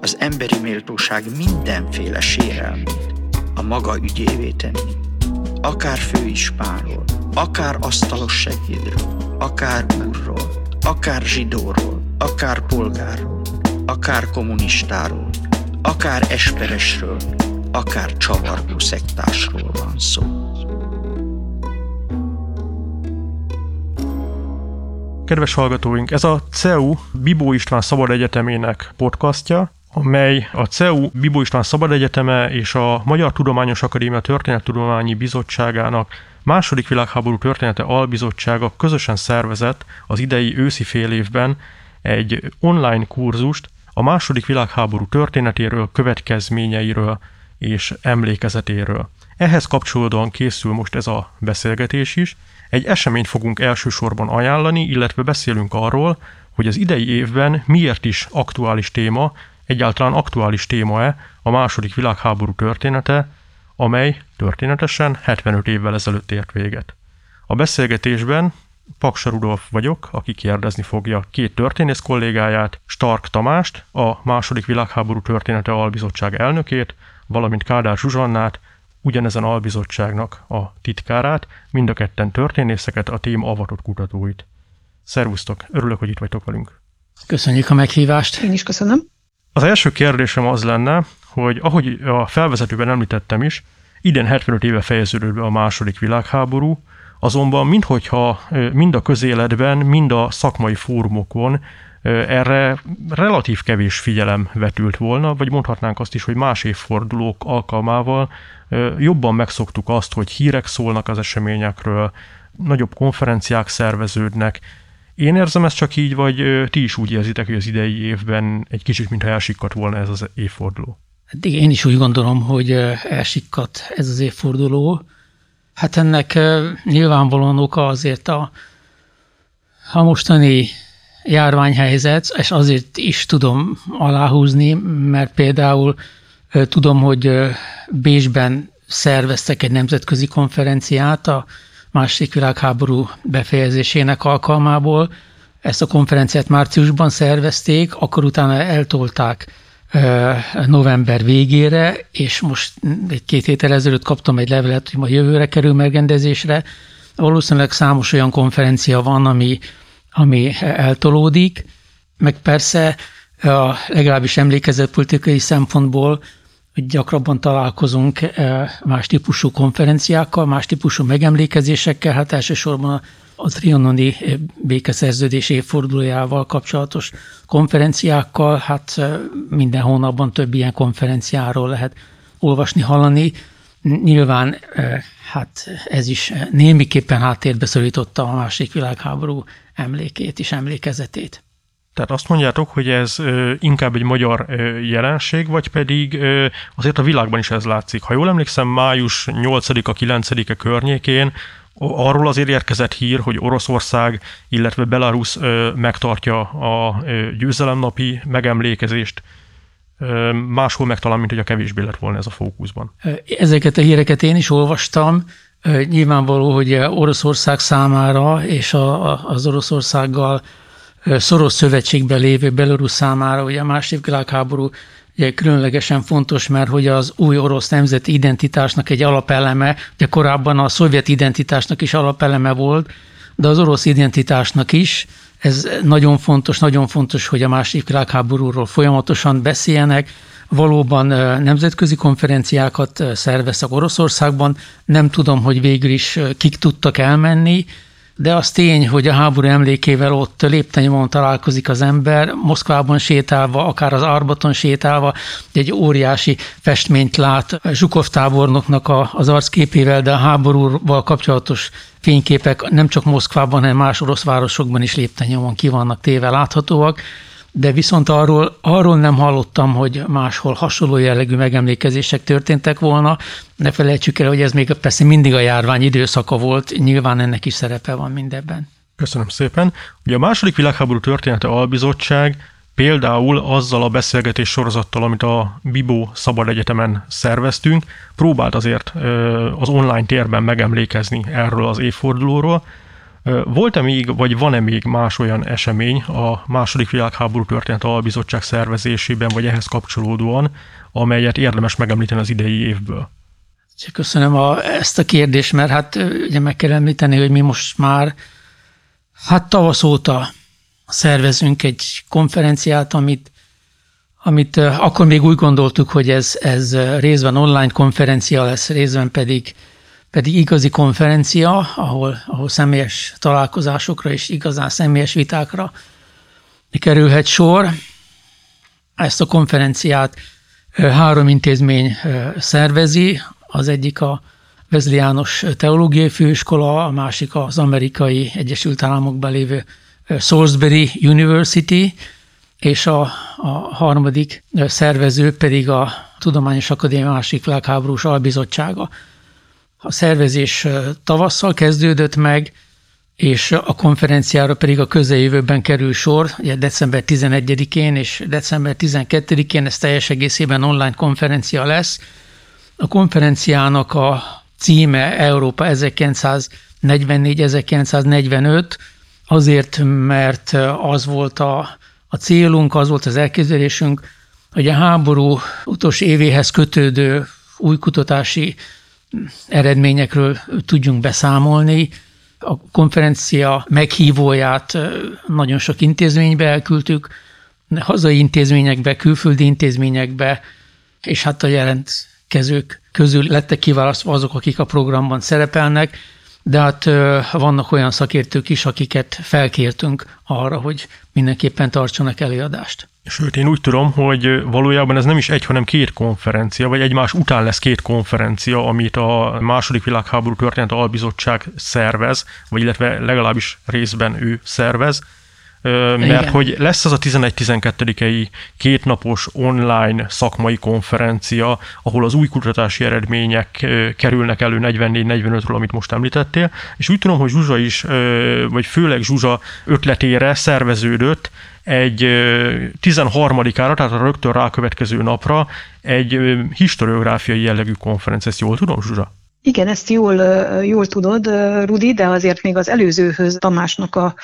az emberi méltóság mindenféle sérelmét a maga ügyévé tenni. Akár főispánról, akár asztalos segédről, akár úrról, akár zsidóról, akár polgárról, akár kommunistáról, akár esperesről, akár csavargó szektásról van szó. Kedves hallgatóink, ez a CEU Bibó István Szabad Egyetemének podcastja, amely a CEU Bibó István Szabad Egyeteme és a Magyar Tudományos Akadémia Történettudományi Bizottságának második világháború története albizottsága közösen szervezett az idei őszi fél évben egy online kurzust a második világháború történetéről, következményeiről és emlékezetéről. Ehhez kapcsolódóan készül most ez a beszélgetés is. Egy eseményt fogunk elsősorban ajánlani, illetve beszélünk arról, hogy az idei évben miért is aktuális téma egyáltalán aktuális téma-e a második világháború története, amely történetesen 75 évvel ezelőtt ért véget. A beszélgetésben Paksa Rudolf vagyok, aki kérdezni fogja két történész kollégáját, Stark Tamást, a második világháború története albizottság elnökét, valamint Kádár Zsuzsannát, ugyanezen albizottságnak a titkárát, mind a ketten történészeket, a téma avatott kutatóit. Szervusztok, örülök, hogy itt vagytok velünk. Köszönjük a meghívást. Én is köszönöm. Az első kérdésem az lenne, hogy ahogy a felvezetőben említettem is, idén 75 éve fejeződött be a második világháború, azonban mindhogyha mind a közéletben, mind a szakmai fórumokon erre relatív kevés figyelem vetült volna, vagy mondhatnánk azt is, hogy más évfordulók alkalmával jobban megszoktuk azt, hogy hírek szólnak az eseményekről, nagyobb konferenciák szerveződnek, én érzem ezt csak így, vagy ti is úgy érzitek, hogy az idei évben egy kicsit, mintha elsikkadt volna ez az évforduló? Hát én is úgy gondolom, hogy elsikkadt ez az évforduló. Hát ennek nyilvánvalóan oka azért a, a mostani járványhelyzet, és azért is tudom aláhúzni, mert például tudom, hogy Bécsben szerveztek egy nemzetközi konferenciát a második világháború befejezésének alkalmából. Ezt a konferenciát márciusban szervezték, akkor utána eltolták november végére, és most egy-két héttel ezelőtt kaptam egy levelet, hogy ma jövőre kerül megrendezésre. Valószínűleg számos olyan konferencia van, ami, ami eltolódik, meg persze a legalábbis emlékezetpolitikai szempontból hogy gyakrabban találkozunk eh, más típusú konferenciákkal, más típusú megemlékezésekkel, hát elsősorban a trianoni eh, békeszerződés évfordulójával kapcsolatos konferenciákkal, hát eh, minden hónapban több ilyen konferenciáról lehet olvasni, hallani. Nyilván hát ez is némiképpen háttérbe szorította a másik világháború emlékét és emlékezetét. Tehát azt mondjátok, hogy ez inkább egy magyar jelenség, vagy pedig azért a világban is ez látszik. Ha jól emlékszem, május 8-a, 9-e környékén arról azért érkezett hír, hogy Oroszország, illetve Belarus megtartja a győzelemnapi megemlékezést, máshol meg talán, mint hogy a kevésbé lett volna ez a fókuszban. Ezeket a híreket én is olvastam. Nyilvánvaló, hogy Oroszország számára és az Oroszországgal szoros szövetségben lévő Belarus számára, ugye a második világháború ugye különlegesen fontos, mert hogy az új orosz nemzeti identitásnak egy alapeleme, ugye korábban a szovjet identitásnak is alapeleme volt, de az orosz identitásnak is, ez nagyon fontos, nagyon fontos, hogy a második világháborúról folyamatosan beszéljenek, valóban nemzetközi konferenciákat szerveztek Oroszországban, nem tudom, hogy végül is kik tudtak elmenni, de az tény, hogy a háború emlékével ott léptenyomon találkozik az ember, Moszkvában sétálva, akár az Arbaton sétálva, egy óriási festményt lát Zsukov tábornoknak a, az arcképével, de a háborúval kapcsolatos fényképek nem csak Moszkvában, hanem más orosz városokban is léptenyomon ki vannak téve láthatóak. De viszont arról, arról nem hallottam, hogy máshol hasonló jellegű megemlékezések történtek volna. Ne felejtsük el, hogy ez még persze mindig a járvány időszaka volt, nyilván ennek is szerepe van mindebben. Köszönöm szépen. Ugye a második világháború története albizottság például azzal a beszélgetés sorozattal, amit a Bibó Szabad Egyetemen szerveztünk, próbált azért az online térben megemlékezni erről az évfordulóról. Volt-e még, vagy van-e még más olyan esemény a második világháború történet albizottság szervezésében, vagy ehhez kapcsolódóan, amelyet érdemes megemlíteni az idei évből? Köszönöm a, ezt a kérdést, mert hát ugye meg kell említeni, hogy mi most már hát tavasz óta szervezünk egy konferenciát, amit, amit akkor még úgy gondoltuk, hogy ez, ez részben online konferencia lesz, részben pedig, pedig igazi konferencia, ahol, ahol személyes találkozásokra és igazán személyes vitákra kerülhet sor. Ezt a konferenciát három intézmény szervezi, az egyik a Vezli János Teológiai Főiskola, a másik az amerikai Egyesült Államokban lévő Salisbury University, és a, a harmadik szervező pedig a Tudományos Akadémia másik világháborús albizottsága. A szervezés tavasszal kezdődött meg, és a konferenciára pedig a közeljövőben kerül sor, ugye december 11-én és december 12-én ez teljes egészében online konferencia lesz. A konferenciának a címe Európa 1944-1945, azért, mert az volt a, a célunk, az volt az elképzelésünk, hogy a háború utolsó évéhez kötődő új kutatási eredményekről tudjunk beszámolni. A konferencia meghívóját nagyon sok intézménybe elküldtük, hazai intézményekbe, külföldi intézményekbe, és hát a jelentkezők közül lettek kiválasztva azok, akik a programban szerepelnek, de hát vannak olyan szakértők is, akiket felkértünk arra, hogy mindenképpen tartsanak előadást. Sőt, én úgy tudom, hogy valójában ez nem is egy, hanem két konferencia, vagy egymás után lesz két konferencia, amit a második világháború történet albizottság szervez, vagy illetve legalábbis részben ő szervez, mert Igen. hogy lesz az a 11-12-i kétnapos online szakmai konferencia, ahol az új kutatási eredmények kerülnek elő 44-45-ről, amit most említettél, és úgy tudom, hogy Zsuzsa is, vagy főleg Zsuzsa ötletére szerveződött egy 13-ára, tehát a rögtön rákövetkező napra egy historiográfiai jellegű konferencia. Ezt jól tudom, Zsuzsa? Igen, ezt jól, jól tudod, Rudi, de azért még az előzőhöz, Tamásnak a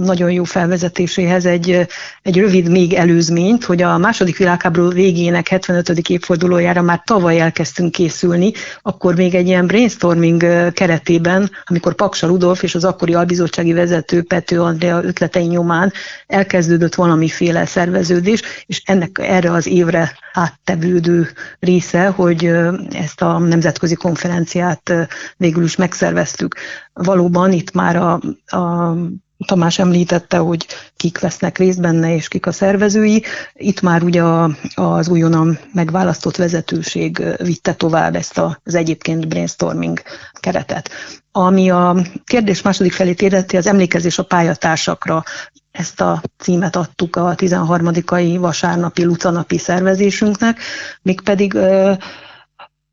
nagyon jó felvezetéséhez egy, egy rövid még előzményt, hogy a második világháború végének 75. évfordulójára már tavaly elkezdtünk készülni, akkor még egy ilyen brainstorming keretében, amikor Paksa Rudolf és az akkori albizottsági vezető Pető Andrea ötletei nyomán elkezdődött valamiféle szerveződés, és ennek erre az évre áttevődő része, hogy ezt a nemzetközi konferenciát végül is megszerveztük. Valóban itt már a, a Tamás említette, hogy kik vesznek részt benne, és kik a szervezői. Itt már ugye az újonnan megválasztott vezetőség vitte tovább ezt az egyébként brainstorming keretet. Ami a kérdés második felét érdetti, az emlékezés a pályatársakra. Ezt a címet adtuk a 13. vasárnapi lucanapi szervezésünknek, mégpedig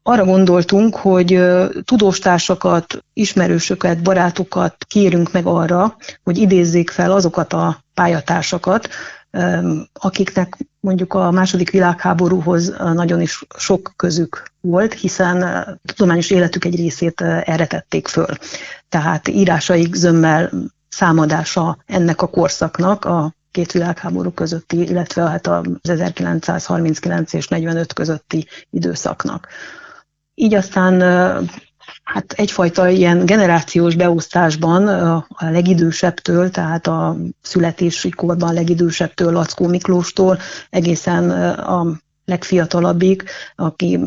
arra gondoltunk, hogy tudóstársakat, ismerősöket, barátokat kérünk meg arra, hogy idézzék fel azokat a pályatársakat, akiknek mondjuk a második világháborúhoz nagyon is sok közük volt, hiszen tudományos életük egy részét erre tették föl. Tehát írásaik zömmel számadása ennek a korszaknak, a két világháború közötti, illetve hát az 1939 és 45 közötti időszaknak. Így aztán hát egyfajta ilyen generációs beosztásban a legidősebbtől, tehát a születési korban legidősebbtől Lackó Miklóstól egészen a legfiatalabbik, aki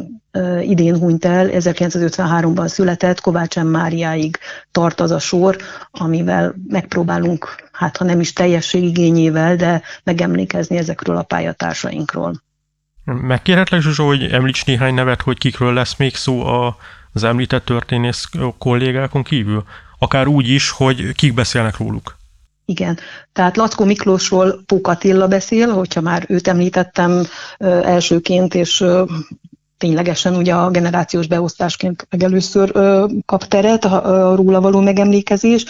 idén hunyt el, 1953-ban született, Kovács M. Máriáig tart az a sor, amivel megpróbálunk, hát ha nem is teljesség igényével, de megemlékezni ezekről a pályatársainkról. Megkérhetlek, Zsuzsó, hogy említs néhány nevet, hogy kikről lesz még szó az említett történész kollégákon kívül? Akár úgy is, hogy kik beszélnek róluk. Igen, tehát Lackó Miklósról Pók Attila beszél, hogyha már őt említettem elsőként, és ténylegesen ugye a generációs beosztásként először kap teret a róla való megemlékezés.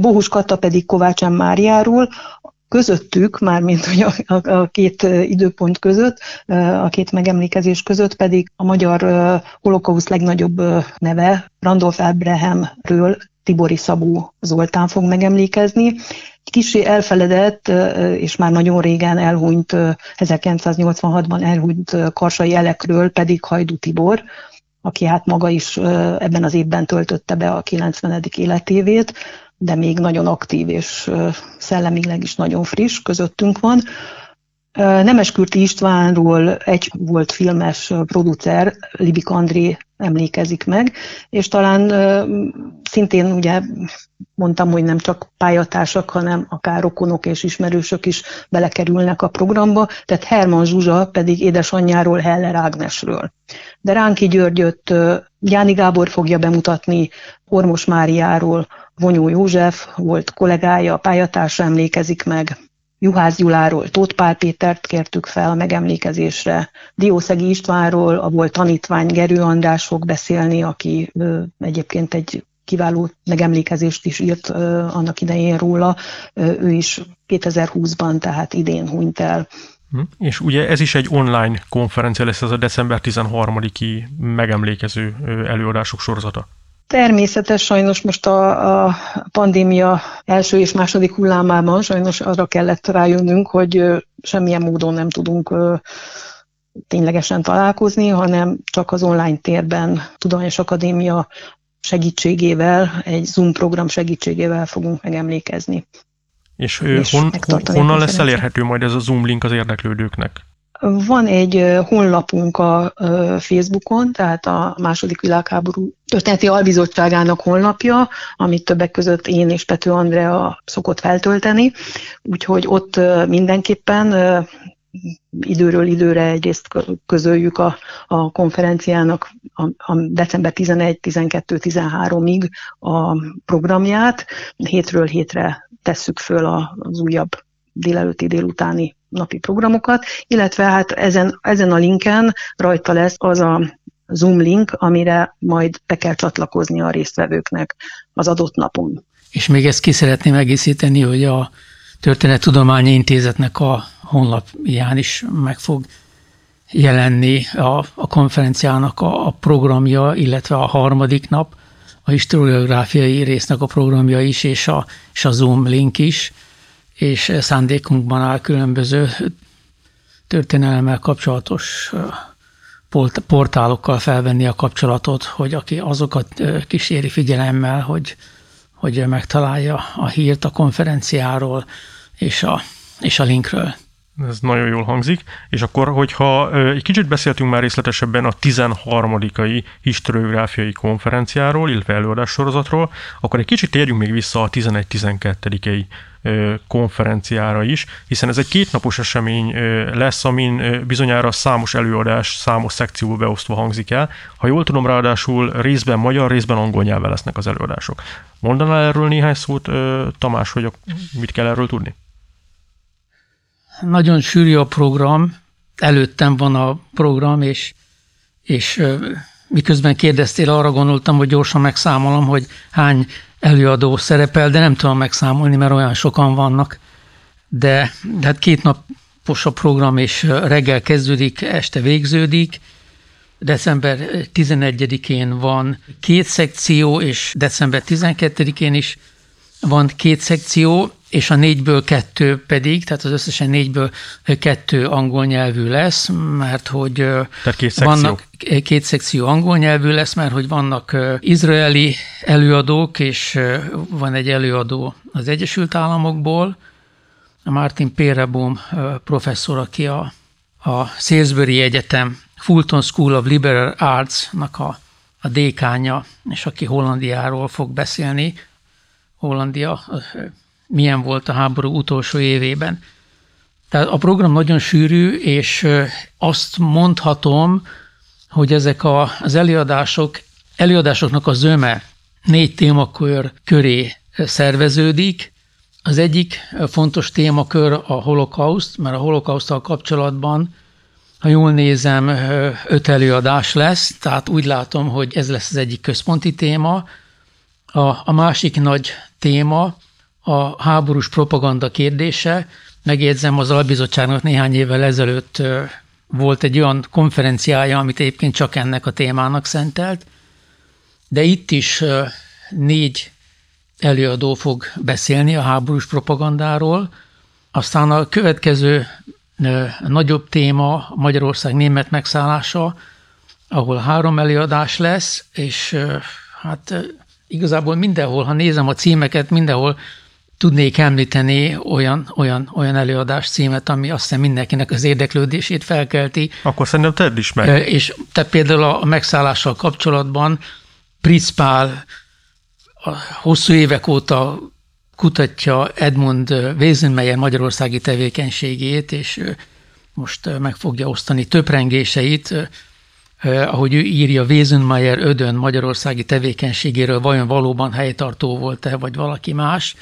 Bohus Katta pedig Kovács M. Máriáról, közöttük, mármint hogy a, a, a két időpont között, a két megemlékezés között pedig a magyar holokausz legnagyobb neve, Randolph Abrahamről Tibori Szabó Zoltán fog megemlékezni. Kicsi elfeledett, és már nagyon régen elhunyt, 1986-ban elhunyt Karsai Elekről pedig Hajdu Tibor, aki hát maga is ebben az évben töltötte be a 90. életévét, de még nagyon aktív és szellemileg is nagyon friss közöttünk van. Nemeskürti Istvánról egy volt filmes producer, Libik André emlékezik meg, és talán szintén ugye mondtam, hogy nem csak pályatársak, hanem akár rokonok és ismerősök is belekerülnek a programba, tehát Herman Zsuzsa pedig édesanyjáról, Heller Ágnesről. De Ránki Györgyöt Jáni Gábor fogja bemutatni, Ormos Máriáról, Vonyó József volt kollégája, pályatársa emlékezik meg, Juhász Gyuláról, Tóth Pál Pétert kértük fel a megemlékezésre, Diószegi Istvánról, a volt tanítvány Gerő András fog beszélni, aki ö, egyébként egy kiváló megemlékezést is írt ö, annak idején róla, ö, ő is 2020-ban, tehát idén hunyt el. Hm? És ugye ez is egy online konferencia lesz, ez a december 13-i megemlékező előadások sorozata. Természetes, sajnos most a, a pandémia első és második hullámában sajnos arra kellett rájönnünk, hogy semmilyen módon nem tudunk ténylegesen találkozni, hanem csak az online térben Tudományos Akadémia segítségével, egy Zoom program segítségével fogunk megemlékezni. És, és hon, honnan lesz elérhető majd ez a Zoom link az érdeklődőknek? Van egy honlapunk a Facebookon, tehát a második világháború történeti albizottságának honlapja, amit többek között én és Pető Andrea szokott feltölteni, úgyhogy ott mindenképpen időről időre egyrészt közöljük a, a konferenciának a, a december 11, 12, 13-ig a programját, hétről hétre tesszük föl az újabb délelőtti délutáni napi programokat, illetve hát ezen, ezen a linken rajta lesz az a Zoom link, amire majd be kell csatlakozni a résztvevőknek az adott napon. És még ezt ki szeretném egészíteni, hogy a Történettudományi Intézetnek a honlapján is meg fog jelenni a, a konferenciának a, a programja, illetve a harmadik nap, a historiográfiai résznek a programja is, és a, és a Zoom link is és szándékunkban áll különböző történelemmel kapcsolatos portálokkal felvenni a kapcsolatot, hogy aki azokat kíséri figyelemmel, hogy, hogy megtalálja a hírt a konferenciáról és a, és a linkről. Ez nagyon jól hangzik. És akkor, hogyha egy kicsit beszéltünk már részletesebben a 13. historiográfiai konferenciáról, illetve előadássorozatról, akkor egy kicsit térjünk még vissza a 11-12 konferenciára is, hiszen ez egy kétnapos esemény lesz, amin bizonyára számos előadás, számos szekcióba beosztva hangzik el. Ha jól tudom, ráadásul részben magyar, részben angol nyelven lesznek az előadások. Mondanál erről néhány szót, Tamás, hogy mit kell erről tudni? Nagyon sűrű a program, előttem van a program, és, és miközben kérdeztél, arra gondoltam, hogy gyorsan megszámolom, hogy hány előadó szerepel, de nem tudom megszámolni, mert olyan sokan vannak. De, de hát két napos a program, és reggel kezdődik, este végződik. December 11-én van két szekció, és december 12-én is van két szekció, és a négyből kettő pedig, tehát az összesen négyből kettő angol nyelvű lesz, mert hogy tehát két vannak két szekció angol nyelvű lesz, mert hogy vannak izraeli előadók, és van egy előadó az Egyesült Államokból, a Martin Pérebum professzor, aki a, a Salisbury Egyetem Fulton School of Liberal Arts-nak a, a dékánya, és aki Hollandiáról fog beszélni, Hollandia milyen volt a háború utolsó évében. Tehát a program nagyon sűrű, és azt mondhatom, hogy ezek a, az előadások, előadásoknak a zöme négy témakör köré szerveződik. Az egyik fontos témakör a holokauszt, mert a holokausztal kapcsolatban, ha jól nézem, öt előadás lesz, tehát úgy látom, hogy ez lesz az egyik központi téma. A, a másik nagy téma a háborús propaganda kérdése. Megjegyzem, az albizottságnak néhány évvel ezelőtt volt egy olyan konferenciája, amit egyébként csak ennek a témának szentelt, de itt is négy előadó fog beszélni a háborús propagandáról. Aztán a következő nagyobb téma Magyarország német megszállása, ahol három előadás lesz, és hát igazából mindenhol, ha nézem a címeket, mindenhol tudnék említeni olyan, olyan, olyan előadás címet, ami azt hiszem mindenkinek az érdeklődését felkelti. Akkor szerintem tedd is meg. És te például a megszállással kapcsolatban Pritzpál a hosszú évek óta kutatja Edmund Weisenmeyer magyarországi tevékenységét, és most meg fogja osztani töprengéseit, ahogy ő írja Weisenmeyer ödön magyarországi tevékenységéről, vajon valóban helytartó volt-e, vagy valaki más,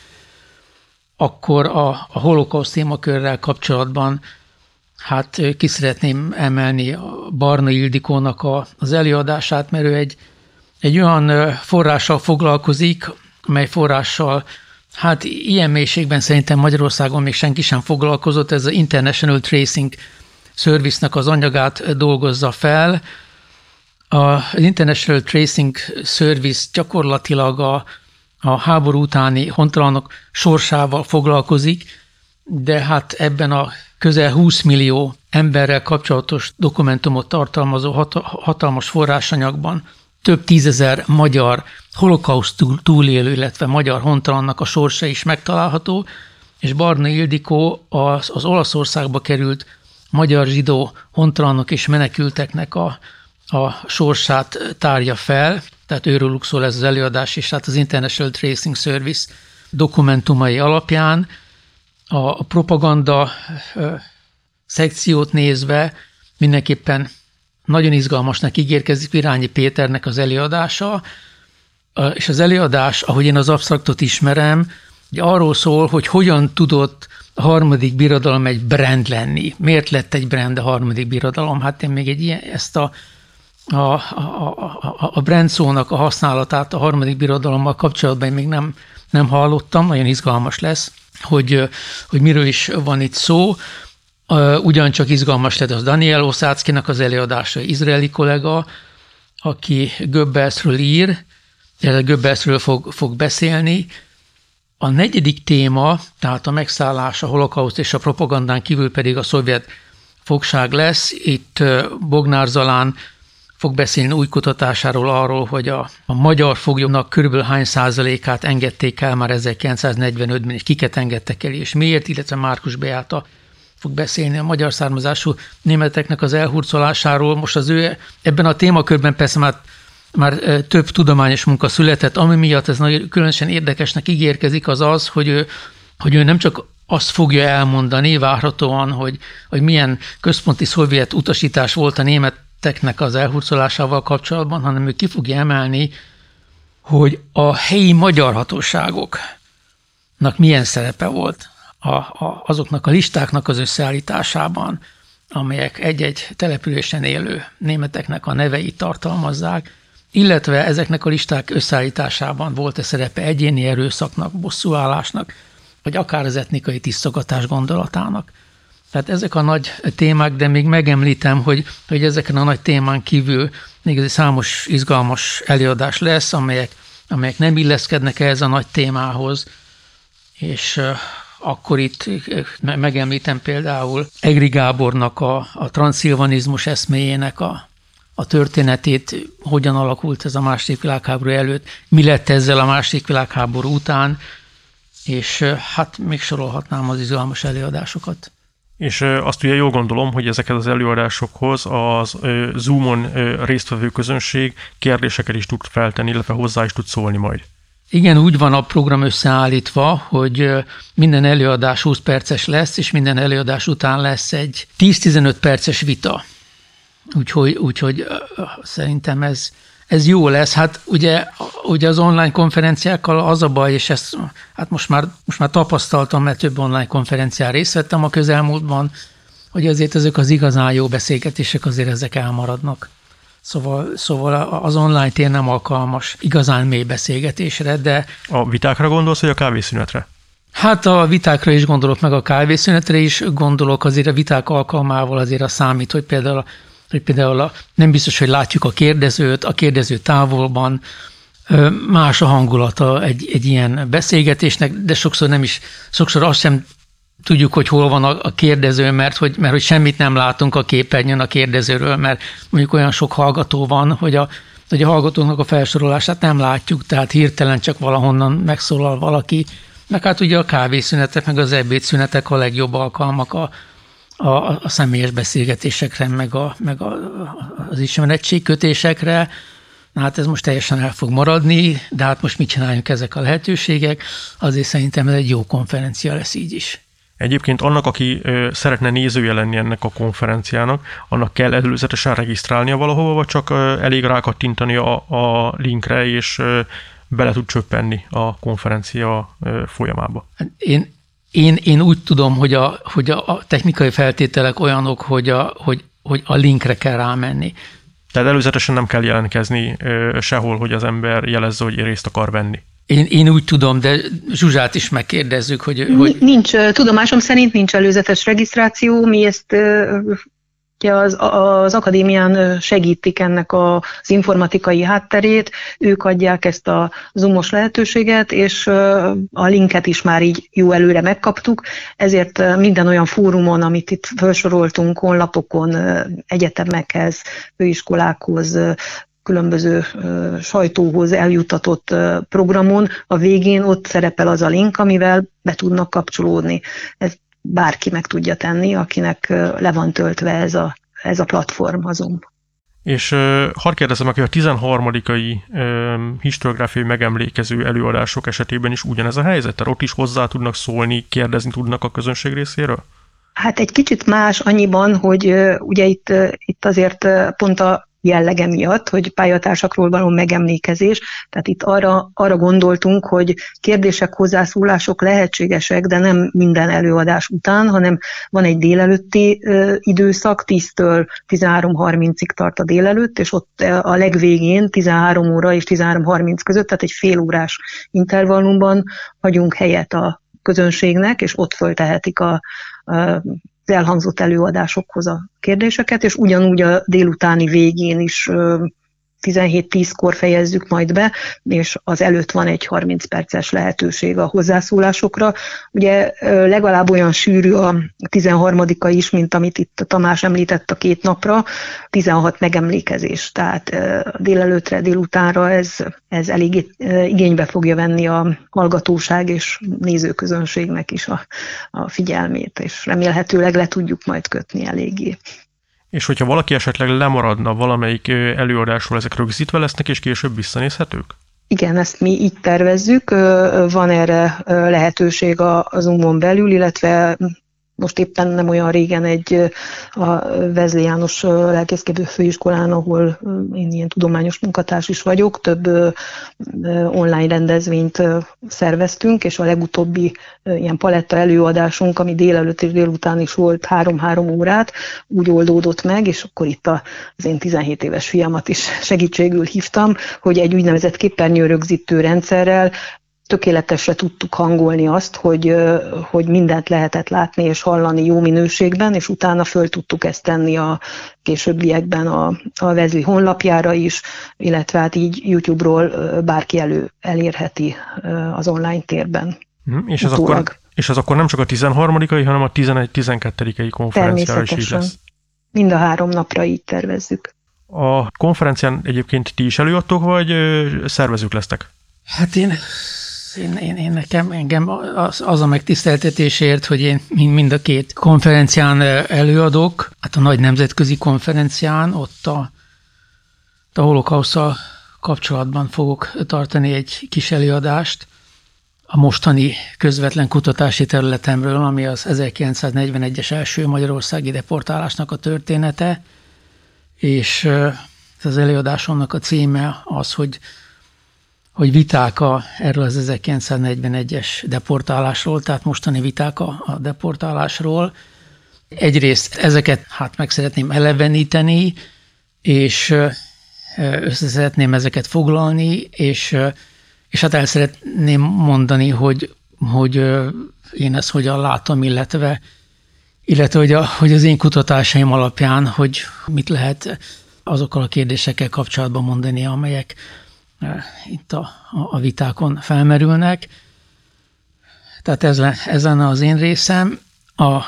akkor a, a holokauszt témakörrel kapcsolatban hát ki szeretném emelni a Barna Ildikónak a, az előadását, mert ő egy egy olyan forrással foglalkozik, mely forrással hát ilyen mélységben szerintem Magyarországon még senki sem foglalkozott, ez az International Tracing Service-nak az anyagát dolgozza fel. Az International Tracing Service gyakorlatilag a, a háború utáni hontalanok sorsával foglalkozik, de hát ebben a közel 20 millió emberrel kapcsolatos dokumentumot tartalmazó hatalmas forrásanyagban több tízezer magyar holokauszt túlélő, illetve magyar hontalannak a sorsa is megtalálható, és Barna Ildikó az, az Olaszországba került magyar zsidó hontalanok és menekülteknek a, a sorsát tárja fel, tehát őrülük szól ez az előadás, és hát az International Tracing Service dokumentumai alapján a propaganda szekciót nézve mindenképpen nagyon izgalmasnak ígérkezik Virányi Péternek az előadása, és az előadás, ahogy én az absztraktot ismerem, arról szól, hogy hogyan tudott a harmadik birodalom egy brand lenni. Miért lett egy brand a harmadik birodalom? Hát én még egy ilyen, ezt a, a, a, a, a brand szónak a használatát a harmadik birodalommal kapcsolatban még nem, nem hallottam, nagyon izgalmas lesz, hogy, hogy miről is van itt szó. Ugyancsak izgalmas lett az Daniel Oszáckinak az előadása, izraeli kollega, aki Göbbelsről ír, illetve Göbbelsről fog, fog beszélni. A negyedik téma, tehát a megszállás, a holokauszt és a propagandán kívül pedig a szovjet fogság lesz. Itt Bognár Zalán fog beszélni új kutatásáról arról, hogy a, a magyar foglyoknak körülbelül hány százalékát engedték el már 1945-ben, és kiket engedtek el, és miért, illetve Márkus Beáta fog beszélni a magyar származású németeknek az elhurcolásáról. Most az ő ebben a témakörben persze már, már több tudományos munka született, ami miatt ez nagyon különösen érdekesnek ígérkezik, az az, hogy ő, hogy ő nem csak azt fogja elmondani várhatóan, hogy, hogy milyen központi szovjet utasítás volt a németeknek az elhurcolásával kapcsolatban, hanem ő ki fogja emelni, hogy a helyi magyar hatóságoknak milyen szerepe volt a, a, azoknak a listáknak az összeállításában, amelyek egy-egy településen élő németeknek a neveit tartalmazzák, illetve ezeknek a listák összeállításában volt-e szerepe egyéni erőszaknak, bosszúállásnak, vagy akár az etnikai tisztogatás gondolatának. Tehát ezek a nagy témák, de még megemlítem, hogy, hogy ezeken a nagy témán kívül még egy számos izgalmas előadás lesz, amelyek, amelyek nem illeszkednek ehhez a nagy témához, és akkor itt megemlítem például Egri Gábornak a, a transzilvanizmus eszméjének a, a történetét, hogyan alakult ez a második világháború előtt, mi lett ezzel a második világháború után, és hát még sorolhatnám az izgalmas előadásokat. És azt ugye jól gondolom, hogy ezeket az előadásokhoz az Zoomon résztvevő közönség kérdéseket is tud feltenni, illetve hozzá is tud szólni majd. Igen, úgy van a program összeállítva, hogy minden előadás 20 perces lesz, és minden előadás után lesz egy 10-15 perces vita. Úgyhogy, úgyhogy szerintem ez, ez jó lesz. Hát ugye, ugye az online konferenciákkal az a baj, és ezt hát most már, most már tapasztaltam, mert több online konferencián részt vettem a közelmúltban, hogy azért ezek az igazán jó beszélgetések azért ezek elmaradnak. Szóval, szóval az online tér nem alkalmas igazán mély beszélgetésre, de... A vitákra gondolsz, vagy a kávészünetre? Hát a vitákra is gondolok, meg a kávészünetre is gondolok, azért a viták alkalmával azért a számít, hogy például, hogy például a, nem biztos, hogy látjuk a kérdezőt, a kérdező távolban, más a hangulata egy, egy ilyen beszélgetésnek, de sokszor nem is, sokszor azt sem tudjuk, hogy hol van a, kérdező, mert hogy, mert hogy semmit nem látunk a képernyőn a kérdezőről, mert mondjuk olyan sok hallgató van, hogy a, hogy a hallgatóknak a felsorolását nem látjuk, tehát hirtelen csak valahonnan megszólal valaki, meg hát ugye a kávészünetek, meg az ebédszünetek a legjobb alkalmak a, a, a személyes beszélgetésekre, meg, a, meg a, az ismerettségkötésekre. Na hát ez most teljesen el fog maradni, de hát most mit csináljunk ezek a lehetőségek? Azért szerintem ez egy jó konferencia lesz így is. Egyébként annak, aki szeretne nézője lenni ennek a konferenciának, annak kell előzetesen regisztrálnia valahova, vagy csak elég rákattintani a, a linkre, és bele tud csöppenni a konferencia folyamába? Hát én, én, én úgy tudom, hogy a, hogy a technikai feltételek olyanok, hogy a, hogy, hogy a linkre kell rámenni. Tehát előzetesen nem kell jelentkezni ö, sehol, hogy az ember jelezze, hogy részt akar venni. Én, én úgy tudom, de Zsuzsát is megkérdezzük, hogy, hogy... Nincs, tudomásom szerint nincs előzetes regisztráció, mi ezt az, az akadémián segítik ennek az informatikai hátterét, ők adják ezt a zoomos lehetőséget, és a linket is már így jó előre megkaptuk, ezért minden olyan fórumon, amit itt felsoroltunk, honlapokon, egyetemekhez, főiskolákhoz, különböző sajtóhoz eljutatott programon, a végén ott szerepel az a link, amivel be tudnak kapcsolódni. Ez bárki meg tudja tenni, akinek le van töltve ez a, ez a platform, az Zoom. És uh, hadd kérdezem meg, hogy a 13. Uh, historiográfiai megemlékező előadások esetében is ugyanez a helyzet? Tehát ott is hozzá tudnak szólni, kérdezni tudnak a közönség részéről? Hát egy kicsit más annyiban, hogy uh, ugye itt, uh, itt azért uh, pont a jellege miatt, hogy pályatársakról való megemlékezés. Tehát itt arra, arra gondoltunk, hogy kérdések, hozzászólások lehetségesek, de nem minden előadás után, hanem van egy délelőtti időszak, 10-től 13.30-ig tart a délelőtt, és ott a legvégén 13 óra és 13.30 között, tehát egy fél órás intervallumban hagyunk helyet a közönségnek, és ott föltehetik a, a elhangzott előadásokhoz a kérdéseket, és ugyanúgy a délutáni végén is 17-10-kor fejezzük majd be, és az előtt van egy 30 perces lehetőség a hozzászólásokra. Ugye legalább olyan sűrű a 13 is, mint amit itt Tamás említett a két napra, 16 megemlékezés, tehát délelőtre, délutánra ez, ez elég igénybe fogja venni a hallgatóság és nézőközönségnek is a, a figyelmét, és remélhetőleg le tudjuk majd kötni eléggé. És hogyha valaki esetleg lemaradna valamelyik előadásról, ezek rögzítve lesznek, és később visszanézhetők? Igen, ezt mi így tervezzük. Van erre lehetőség a Zoomon belül, illetve most éppen nem olyan régen egy a Vezli János lelkészkedő főiskolán, ahol én ilyen tudományos munkatárs is vagyok, több online rendezvényt szerveztünk, és a legutóbbi ilyen paletta előadásunk, ami délelőtt és délután is volt három-három órát, úgy oldódott meg, és akkor itt az én 17 éves fiamat is segítségül hívtam, hogy egy úgynevezett képernyőrögzítő rendszerrel tökéletesre tudtuk hangolni azt, hogy, hogy mindent lehetett látni és hallani jó minőségben, és utána föl tudtuk ezt tenni a későbbiekben a, a Vezli honlapjára is, illetve hát így YouTube-ról bárki elő elérheti az online térben. Hmm, és, ez akkor, és ez akkor nem csak a 13 hanem a 11-12 konferenciára is így lesz. Mind a három napra így tervezzük. A konferencián egyébként ti is előadtok, vagy szervezők lesztek? Hát én én, én, én nekem, engem az, az a megtiszteltetésért, hogy én mind a két konferencián előadok, hát a nagy nemzetközi konferencián, ott a, a holokausztal kapcsolatban fogok tartani egy kis előadást a mostani közvetlen kutatási területemről, ami az 1941-es első magyarországi deportálásnak a története, és az előadásomnak a címe az, hogy, hogy viták a, erről az 1941-es deportálásról, tehát mostani viták a, a deportálásról. Egyrészt ezeket hát meg szeretném eleveníteni, és össze szeretném ezeket foglalni, és, és hát el szeretném mondani, hogy, hogy én ezt hogyan látom, illetve, illetve hogy, a, hogy az én kutatásaim alapján, hogy mit lehet azokkal a kérdésekkel kapcsolatban mondani, amelyek itt a, a vitákon felmerülnek. Tehát ez, ez lenne az én részem. A...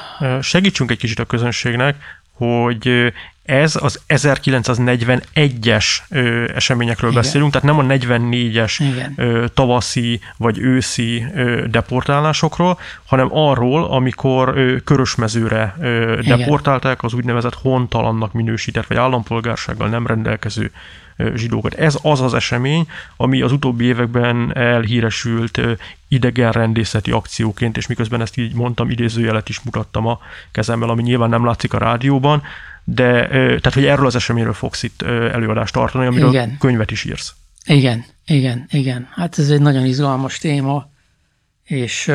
Segítsünk egy kicsit a közönségnek, hogy ez az 1941-es ö, eseményekről Igen. beszélünk, tehát nem a 44-es ö, tavaszi vagy őszi ö, deportálásokról, hanem arról, amikor ö, körösmezőre ö, deportálták az úgynevezett hontalannak minősített, vagy állampolgársággal nem rendelkező zsidókat. Ez az az esemény, ami az utóbbi években elhíresült idegenrendészeti akcióként, és miközben ezt így mondtam, idézőjelet is mutattam a kezemmel, ami nyilván nem látszik a rádióban, de tehát, hogy erről az eseményről fogsz itt előadást tartani, amiről igen. könyvet is írsz. Igen, igen, igen. Hát ez egy nagyon izgalmas téma, és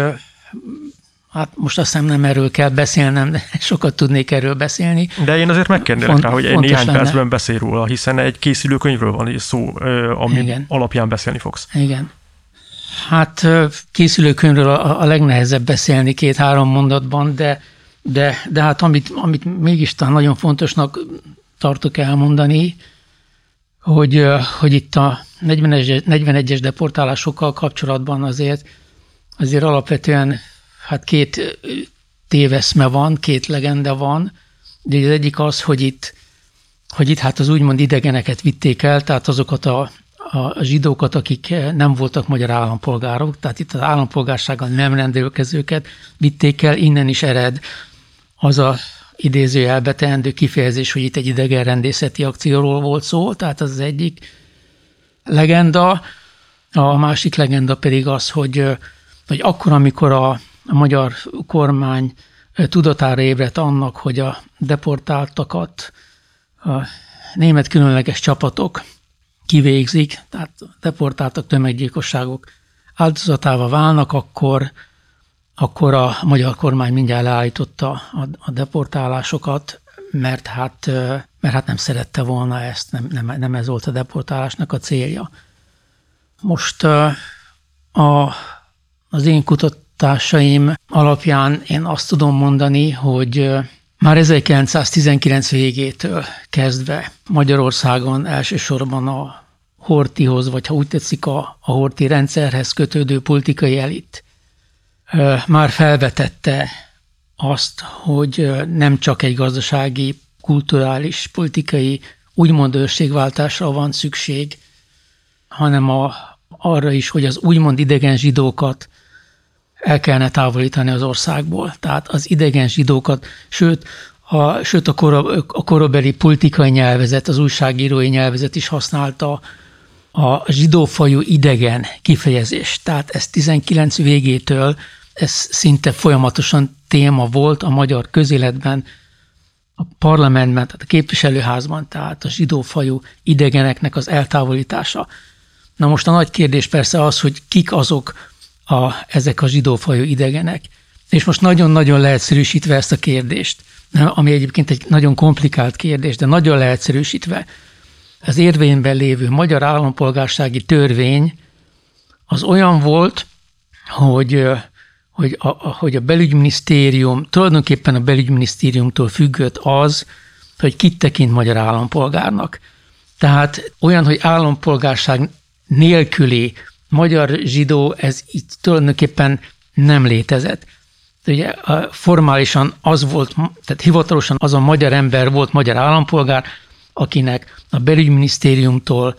hát most azt hiszem nem erről kell beszélnem, de sokat tudnék erről beszélni. De én azért megkérnélek Font, rá, hogy egy néhány lenne. percben beszélj róla, hiszen egy készülő könyvről van szó, ami Igen. alapján beszélni fogsz. Igen. Hát készülőkönyvről a, a legnehezebb beszélni két-három mondatban, de de, de hát amit, amit mégis talán nagyon fontosnak tartok elmondani, hogy, hogy itt a 41-es, 41-es deportálásokkal kapcsolatban azért, azért alapvetően hát két téveszme van, két legenda van. De az egyik az, hogy itt, hogy itt hát az úgymond idegeneket vitték el, tehát azokat a, a zsidókat, akik nem voltak magyar állampolgárok, tehát itt az állampolgársággal nem rendelkezőket vitték el, innen is ered az a idézőjelbe teendő kifejezés, hogy itt egy idegenrendészeti akcióról volt szó, tehát az az egyik legenda. A másik legenda pedig az, hogy, hogy akkor, amikor a, a magyar kormány tudatára ébredt annak, hogy a deportáltakat a német különleges csapatok kivégzik, tehát deportáltak tömeggyilkosságok áldozatával válnak, akkor akkor a magyar kormány mindjárt leállította a, a deportálásokat, mert hát, mert hát nem szerette volna ezt, nem, nem, nem ez volt a deportálásnak a célja. Most a, az én kutatásaim alapján én azt tudom mondani, hogy már 1919 végétől kezdve Magyarországon elsősorban a Hortihoz, vagy ha úgy tetszik, a, a Horti rendszerhez kötődő politikai elit már felvetette azt, hogy nem csak egy gazdasági, kulturális, politikai úgymond őrségváltásra van szükség, hanem a, arra is, hogy az úgymond idegen zsidókat el kellene távolítani az országból. Tehát az idegen zsidókat, sőt, a, sőt a, kora, a korabeli politikai nyelvezet, az újságírói nyelvezet is használta a zsidófajú idegen kifejezés. Tehát ez 19 végétől ez szinte folyamatosan téma volt a magyar közéletben, a parlamentben, tehát a képviselőházban, tehát a zsidófajú idegeneknek az eltávolítása. Na most a nagy kérdés persze az, hogy kik azok a, ezek a zsidófajú idegenek. És most nagyon-nagyon leegyszerűsítve ezt a kérdést, ami egyébként egy nagyon komplikált kérdés, de nagyon leegyszerűsítve, az érvényben lévő magyar állampolgársági törvény az olyan volt, hogy, hogy a, hogy a belügyminisztérium, tulajdonképpen a belügyminisztériumtól függött az, hogy kit tekint magyar állampolgárnak. Tehát olyan, hogy állampolgárság nélküli magyar zsidó, ez így tulajdonképpen nem létezett. Ugye formálisan az volt, tehát hivatalosan az a magyar ember volt magyar állampolgár, akinek a belügyminisztériumtól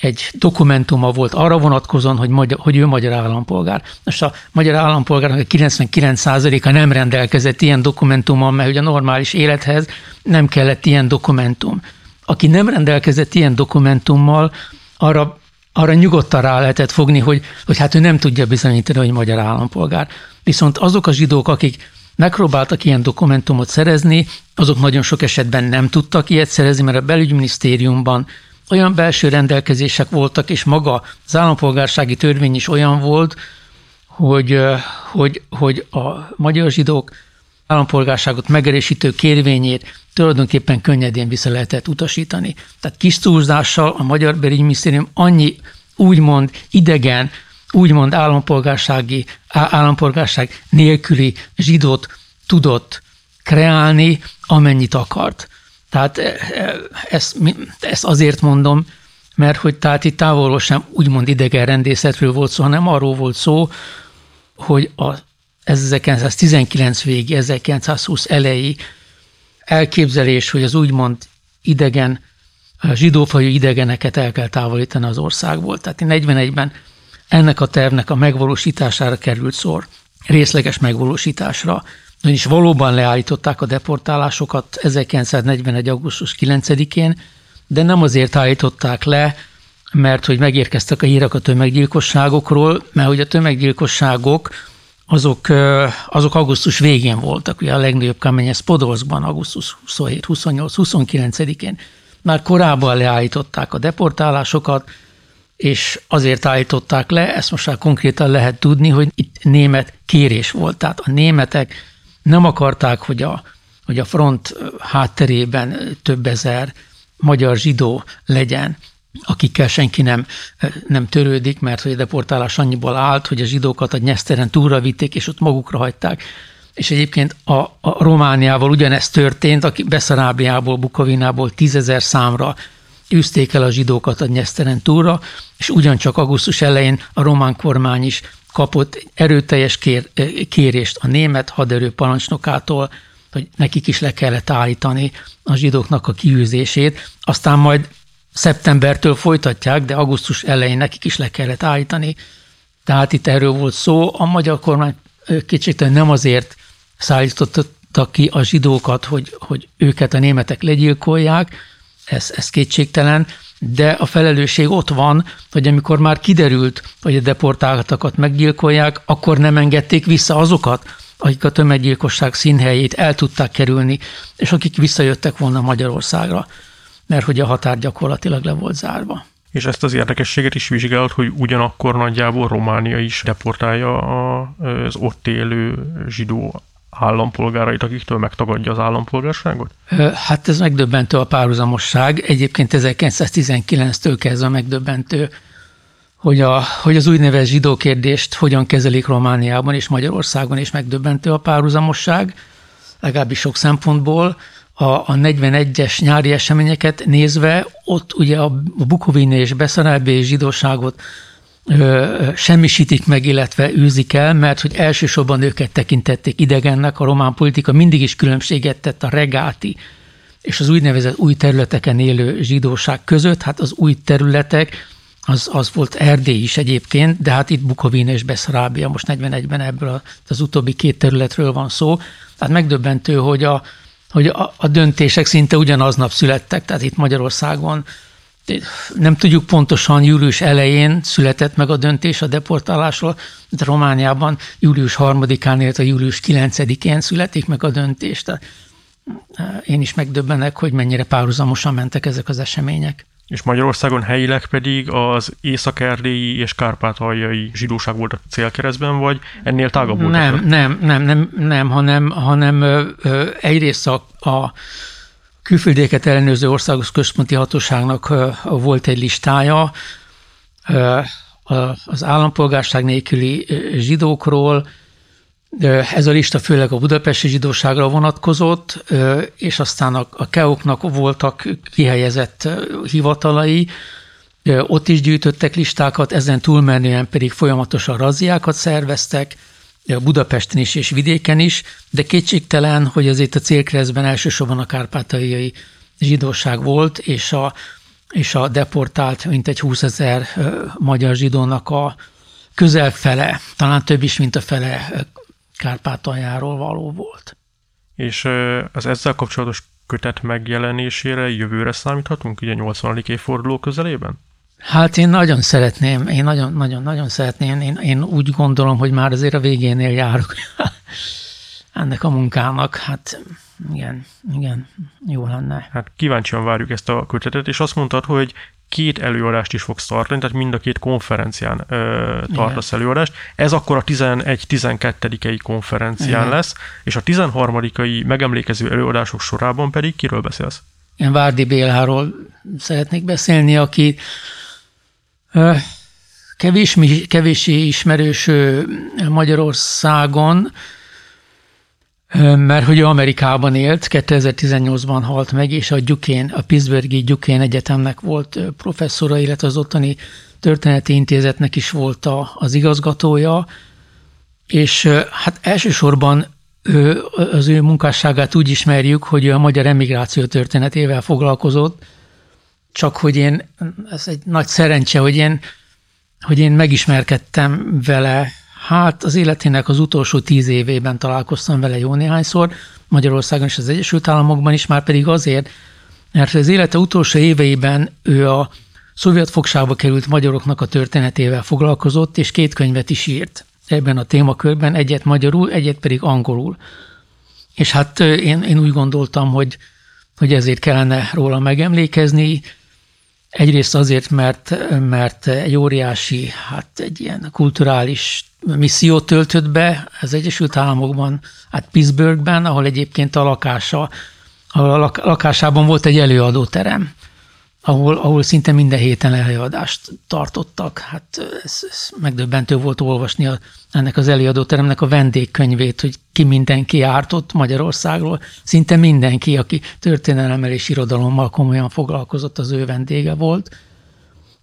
egy dokumentuma volt arra vonatkozóan, hogy, magyar, hogy ő magyar állampolgár. Most a magyar állampolgárnak a 99%-a nem rendelkezett ilyen dokumentummal, mert ugye a normális élethez nem kellett ilyen dokumentum. Aki nem rendelkezett ilyen dokumentummal, arra, arra nyugodtan rá lehetett fogni, hogy, hogy hát ő nem tudja bizonyítani, hogy magyar állampolgár. Viszont azok a zsidók, akik megpróbáltak ilyen dokumentumot szerezni, azok nagyon sok esetben nem tudtak ilyet szerezni, mert a belügyminisztériumban olyan belső rendelkezések voltak, és maga az állampolgársági törvény is olyan volt, hogy, hogy, hogy a magyar zsidók állampolgárságot megerősítő kérvényét tulajdonképpen könnyedén vissza lehetett utasítani. Tehát kis túlzással a Magyar Belügyminisztérium annyi úgymond idegen, úgymond állampolgársági, állampolgárság nélküli zsidót tudott kreálni, amennyit akart. Tehát e, e, ezt, ezt azért mondom, mert hogy tehát itt távolról sem úgymond idegen rendészetről volt szó, hanem arról volt szó, hogy a 1919 végi, 1920 elejé elképzelés, hogy az úgymond idegen, zsidófajú idegeneket el kell távolítani az országból. Tehát 41-ben ennek a tervnek a megvalósítására került szor, részleges megvalósításra, is valóban leállították a deportálásokat 1941. augusztus 9-én, de nem azért állították le, mert hogy megérkeztek a hírek a tömeggyilkosságokról, mert hogy a tömeggyilkosságok azok, azok augusztus végén voltak, ugye a legnagyobb kamény, ez Podolszkban augusztus 27, 28, 29-én. Már korábban leállították a deportálásokat, és azért állították le, ezt most már konkrétan lehet tudni, hogy itt német kérés volt. Tehát a németek nem akarták, hogy a, hogy a front hátterében több ezer magyar zsidó legyen, akikkel senki nem, nem törődik, mert hogy a deportálás annyiból állt, hogy a zsidókat a Nyeszteren túlra vitték, és ott magukra hagyták. És egyébként a, a Romániával ugyanezt történt, aki Beszarábiából, Bukovinából tízezer számra űzték el a zsidókat a Nyeszteren túlra, és ugyancsak augusztus elején a román kormány is kapott erőteljes kér, kérést a német haderő parancsnokától, hogy nekik is le kellett állítani a zsidóknak a kiűzését, aztán majd szeptembertől folytatják, de augusztus elején nekik is le kellett állítani. Tehát itt erről volt szó. A magyar kormány kicsit nem azért szállította ki a zsidókat, hogy, hogy őket a németek legyilkolják, ez, ez kétségtelen, de a felelősség ott van, hogy amikor már kiderült, hogy a deportáltakat meggyilkolják, akkor nem engedték vissza azokat, akik a tömeggyilkosság színhelyét el tudták kerülni, és akik visszajöttek volna Magyarországra mert hogy a határ gyakorlatilag le volt zárva. És ezt az érdekességet is vizsgált, hogy ugyanakkor nagyjából Románia is deportálja az ott élő zsidó állampolgárait, akiktől megtagadja az állampolgárságot? Hát ez megdöbbentő a párhuzamosság. Egyébként 1919-től kezdve megdöbbentő, hogy, a, hogy az úgynevezett zsidó kérdést hogyan kezelik Romániában és Magyarországon, és megdöbbentő a párhuzamosság, legalábbis sok szempontból a, a 41-es nyári eseményeket nézve, ott ugye a Bukovini és Beszarábi zsidóságot ö, semmisítik meg, illetve űzik el, mert hogy elsősorban őket tekintették idegennek, a román politika mindig is különbséget tett a regáti és az úgynevezett új területeken élő zsidóság között. Hát az új területek, az, az volt Erdély is egyébként, de hát itt Bukovina és Beszarábia, most 41-ben ebből az utóbbi két területről van szó. Tehát megdöbbentő, hogy a, hogy a, a döntések szinte ugyanaznap születtek, tehát itt Magyarországon nem tudjuk pontosan, július elején született meg a döntés a deportálásról, de Romániában július 3-án, illetve július 9-én születik meg a döntés. Tehát eh, én is megdöbbenek, hogy mennyire párhuzamosan mentek ezek az események és Magyarországon helyileg pedig az észak-erdélyi és kárpátaljai zsidóság volt a célkeresztben, vagy ennél tágabb volt? Nem, nem, nem, nem, nem, hanem, hanem ö, ö, egyrészt a, a külföldéket ellenőrző országos központi hatóságnak ö, volt egy listája ö, az állampolgárság nélküli zsidókról, ez a lista főleg a budapesti zsidóságra vonatkozott, és aztán a keoknak voltak kihelyezett hivatalai, ott is gyűjtöttek listákat, ezen túlmenően pedig folyamatosan razziákat szerveztek, Budapesten is és vidéken is, de kétségtelen, hogy azért a célkeresztben elsősorban a kárpátaljai zsidóság volt, és a, és a deportált mintegy 20 ezer magyar zsidónak a közel fele, talán több is, mint a fele Kárpátaljáról való volt. És az ezzel kapcsolatos kötet megjelenésére jövőre számíthatunk, ugye 80. évforduló közelében? Hát én nagyon szeretném, én nagyon-nagyon-nagyon szeretném, én, én úgy gondolom, hogy már azért a végénél járok. ennek a munkának. Hát igen, igen, jó lenne. Hát kíváncsian várjuk ezt a kötetet, és azt mondtad, hogy két előadást is fogsz tartani, tehát mind a két konferencián ö, tartasz Igen. előadást. Ez akkor a 11-12. konferencián Igen. lesz, és a 13. megemlékező előadások sorában pedig kiről beszélsz? Én Várdi Béláról szeretnék beszélni, aki ö, kevés, kevésé ismerős Magyarországon, mert hogy Amerikában élt, 2018-ban halt meg, és a Duquesne, a Pittsburghi Duquesne Egyetemnek volt professzora, illetve az ottani történeti intézetnek is volt a, az igazgatója, és hát elsősorban ő, az ő munkásságát úgy ismerjük, hogy ő a magyar emigráció történetével foglalkozott, csak hogy én, ez egy nagy szerencse, hogy én, hogy én megismerkedtem vele Hát az életének az utolsó tíz évében találkoztam vele jó néhányszor, Magyarországon és az Egyesült Államokban is, már pedig azért, mert az élete utolsó éveiben ő a szovjet fogságba került magyaroknak a történetével foglalkozott, és két könyvet is írt ebben a témakörben, egyet magyarul, egyet pedig angolul. És hát én, én úgy gondoltam, hogy, hogy ezért kellene róla megemlékezni, Egyrészt azért, mert, mert egy óriási, hát egy ilyen kulturális missziót töltött be az Egyesült Államokban, hát Pittsburghben, ahol egyébként a lakása, ahol a lakásában volt egy előadóterem, ahol, ahol szinte minden héten előadást tartottak. Hát ez, ez megdöbbentő volt olvasni a, ennek az előadóteremnek a vendégkönyvét, hogy ki mindenki járt ott Magyarországról. Szinte mindenki, aki történelemmel és irodalommal komolyan foglalkozott, az ő vendége volt.